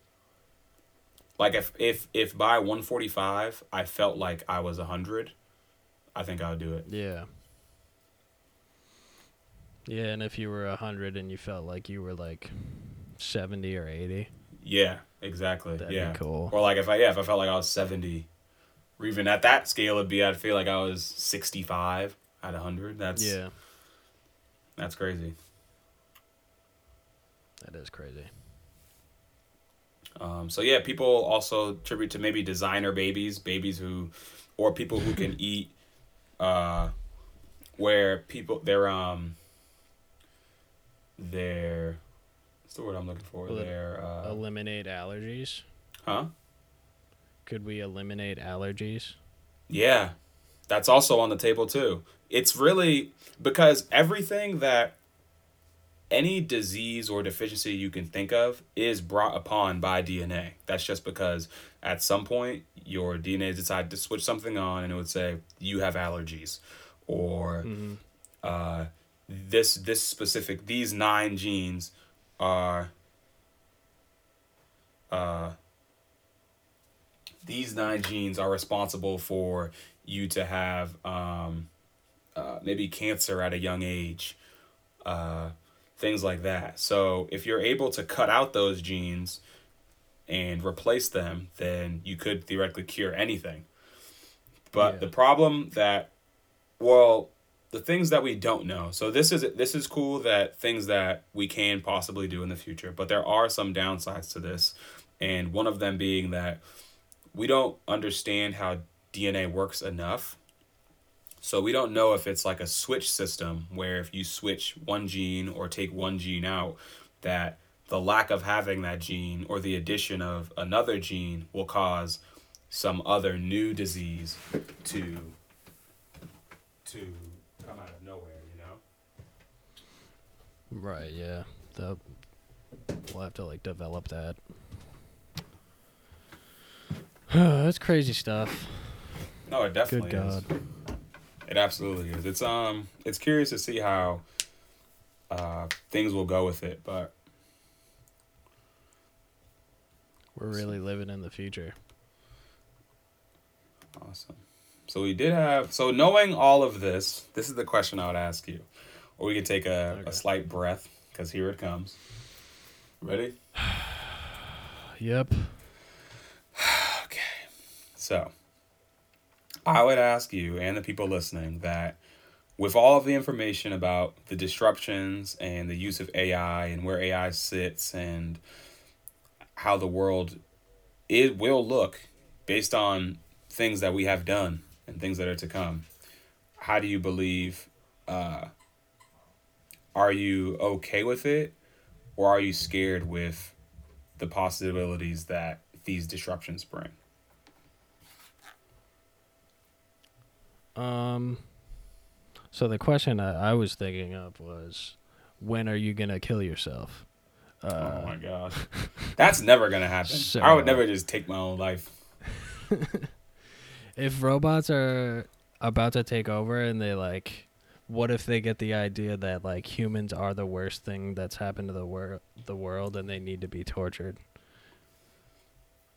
like if if if by 145 I felt like I was 100, I think I would do it. Yeah. Yeah, and if you were 100 and you felt like you were like 70 or 80, Yeah, exactly. that'd yeah. be cool. Or like if I yeah, if I felt like I was 70 or even at that scale it'd be I'd feel like I was 65 at 100. That's yeah, that's crazy. that is crazy. Um, so yeah, people also tribute to maybe designer babies, babies who, or people who can <laughs> eat, uh, where people they're um. They're, what's the word I'm looking for? Well, They're uh, Eliminate allergies. huh? Could we eliminate allergies? Yeah, that's also on the table too. It's really because everything that any disease or deficiency you can think of is brought upon by DNA. That's just because at some point your DNA decided to switch something on and it would say you have allergies or Mhm. uh, this this specific these nine genes are uh, these nine genes are responsible for you to have um, uh, maybe cancer at a young age, uh, things like that. So if you're able to cut out those genes and replace them, then you could theoretically cure anything. But Yeah. the problem that, well, the things that we don't know. So this is this is cool that things that we can possibly do in the future, but there are some downsides to this, and one of them being that we don't understand how DNA works enough. So we don't know if it's like a switch system where if you switch one gene or take one gene out, that the lack of having that gene or the addition of another gene will cause some other new disease to to come out of nowhere, you know? Right. Yeah. The, we'll have to like develop that. <sighs> That's crazy stuff. No, it definitely Good is. God. It absolutely is. It's um it's curious to see how uh things will go with it, but We're really living in the future. awesome. So we did have so knowing all of this, this is the question I would ask you. Or we could take a, Okay. a slight breath, because here it comes. Ready? <sighs> Yep. <sighs> Okay. So, I would ask you and the people listening that with all of the information about the disruptions and the use of AI and where AI sits and how the world it will look based on things that we have done and things that are to come. How do you believe uh are you okay with it or are you scared with the possibilities that these disruptions bring? Um. So the question I, I was thinking of was, when are you gonna kill yourself? Uh, oh my gosh. <laughs> That's never gonna happen. so- I would never just take my own life. <laughs> if robots are about to take over and they like what if they get the idea that like humans are the worst thing that's happened to the world the world and they need to be tortured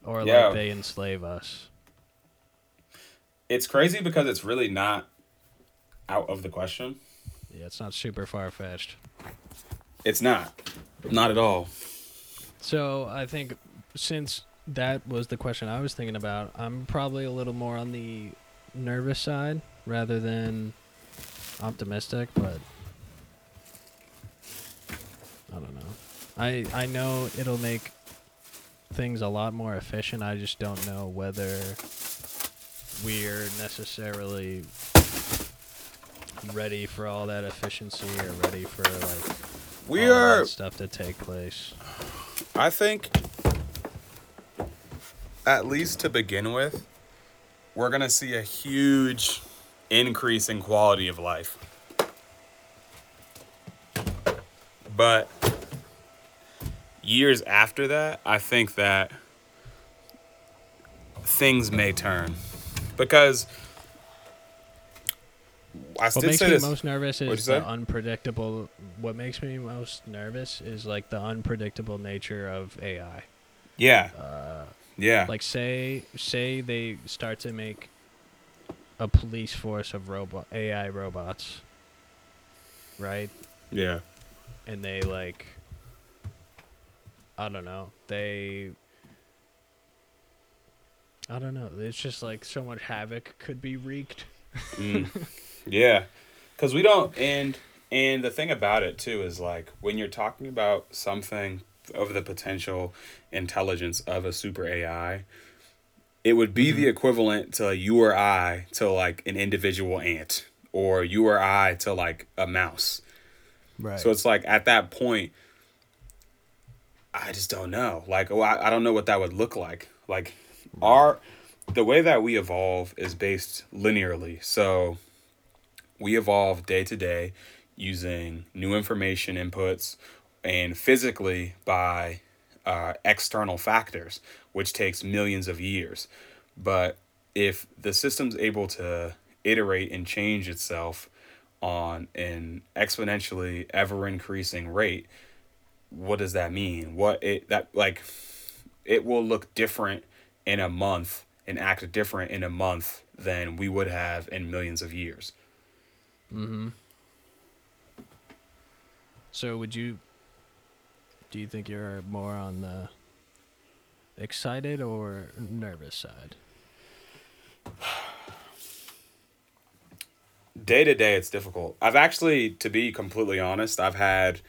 or Yeah. like they enslave us It's crazy because it's really not out of the question. yeah it's not super far-fetched It's not. Not at all. so i think since that was the question i was thinking about i'm probably a little more on the nervous side rather than optimistic but i don't know. I i know it'll make things a lot more efficient. I just don't know whether we're necessarily ready for all that efficiency or ready for like We all are that stuff to take place. I think at least to begin with, we're gonna see a huge increase in quality of life. But years after that, I think that things may turn because I What makes say me this. most nervous is the unpredictable. What makes me most nervous is like the unpredictable nature of AI. yeah, Uh, yeah, like say say they start to make a police force of robot AI robots, right? yeah, And they like I don't know. They I don't know. It's just like so much havoc could be wreaked. Mm. <laughs> yeah, because we don't. And and the thing about it too is like when you're talking about something of the potential intelligence of a super AI, it would be the equivalent to you or I to like an individual ant, or you or I to like a mouse. Right. So it's like at that point, I just don't know. Like, oh, I, I don't know what that would look like. Like, our the way that we evolve is based linearly. So we evolve day to day using new information inputs and physically by uh, external factors, which takes millions of years. But if the system's able to iterate and change itself on an exponentially ever increasing rate, what does that mean? What it that like it will look different in a month and act different in a month than we would have in millions of years. Mm-hmm. So would you do you think you're more on the excited or nervous side? day to day it's difficult i've actually to be completely honest i've had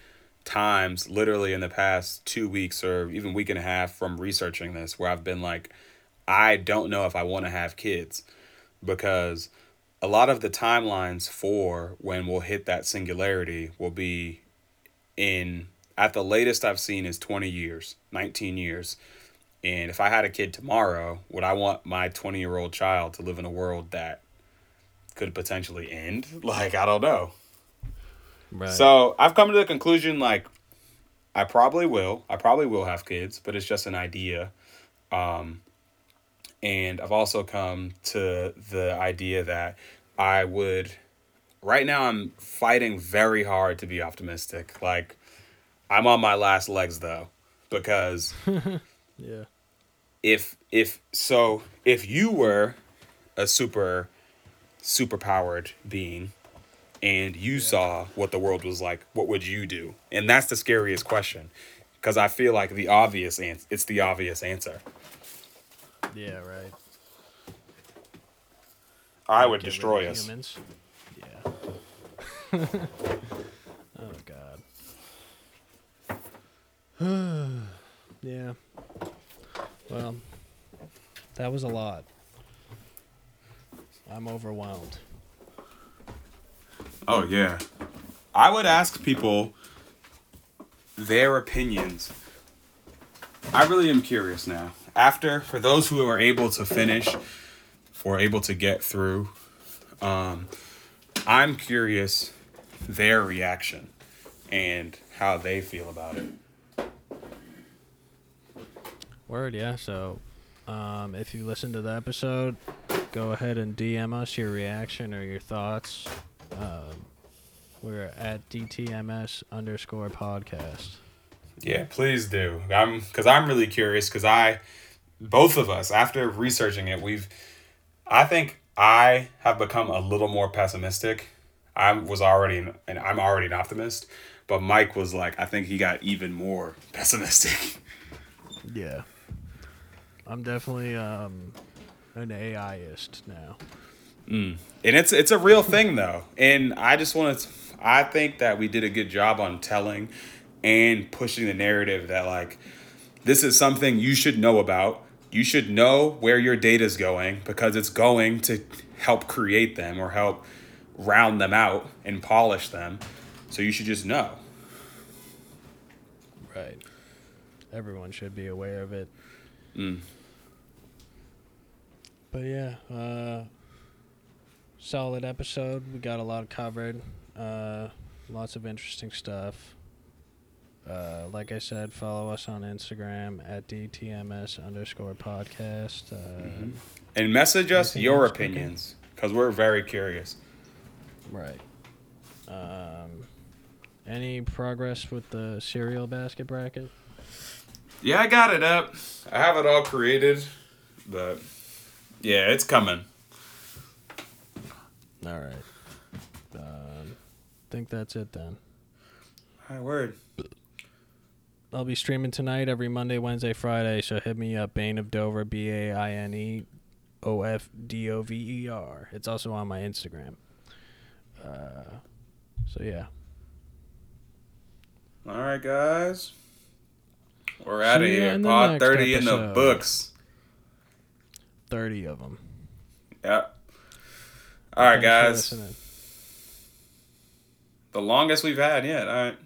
times literally in the past two weeks or even week and a half from researching this where i've been like i don't know if i want to have kids because a lot of the timelines for when we'll hit that singularity will be in at the latest i've seen is 20 years 19 years and if i had a kid tomorrow would i want my 20 year old child to live in a world that could potentially end. <laughs> Like, I don't know. Right. So I've come to the conclusion like I probably will. I probably will have kids, but it's just an idea. Um and I've also come to the idea that I would right now I'm fighting very hard to be optimistic. Like I'm on my last legs though because <laughs> yeah. if if so if you were a super super powered being and you saw what the world was like what would you do and that's the scariest question because i feel like the obvious answer it's the obvious answer Yeah, right. i would Get destroy us Humans. Yeah. <laughs> oh god. <sighs> yeah. Well, that was a lot. I'm overwhelmed. oh yeah i would ask people their opinions i really am curious now after for those who are able to finish or able to get through um i'm curious their reaction and how they feel about it Word, yeah. So, um, if you listen to the episode, go ahead and DM us your reaction or your thoughts. Um, we're at DTMS underscore podcast. Yeah, please do. I'm because I'm really curious because I, both of us, after researching it, we've, I think I have become a little more pessimistic. I was already an, and I'm already an optimist, but Mike was like, I think he got even more <laughs> pessimistic. Yeah. I'm definitely um, an AIist now. And it's it's a real thing though, and I just want to. I think that we did a good job on telling and pushing the narrative that like this is something you should know about. You should know where your data is going because it's going to help create them or help round them out and polish them. So you should just know. Right. Everyone should be aware of it. Mm. But yeah, uh, solid episode. We got a lot covered. Uh, lots of interesting stuff. Uh, like I said, follow us on Instagram at DTMS underscore podcast. Uh, Mm-hmm. And message us your opinions because we're very curious. Right. Um, any progress with the cereal basket bracket? Yeah, I got it up. I have it all created, but yeah, it's coming. All right. Um, think that's it then. Hi, word. I'll be streaming tonight every Monday, Wednesday, Friday. So hit me up, Bane of Dover, B A I N E O F D O V E R. It's also on my Instagram. Uh, so yeah, All right, guys. We're out of here. Pod next 30 in the episode. books. Thirty of them. Yep. All right, guys. The longest we've had yet. All right.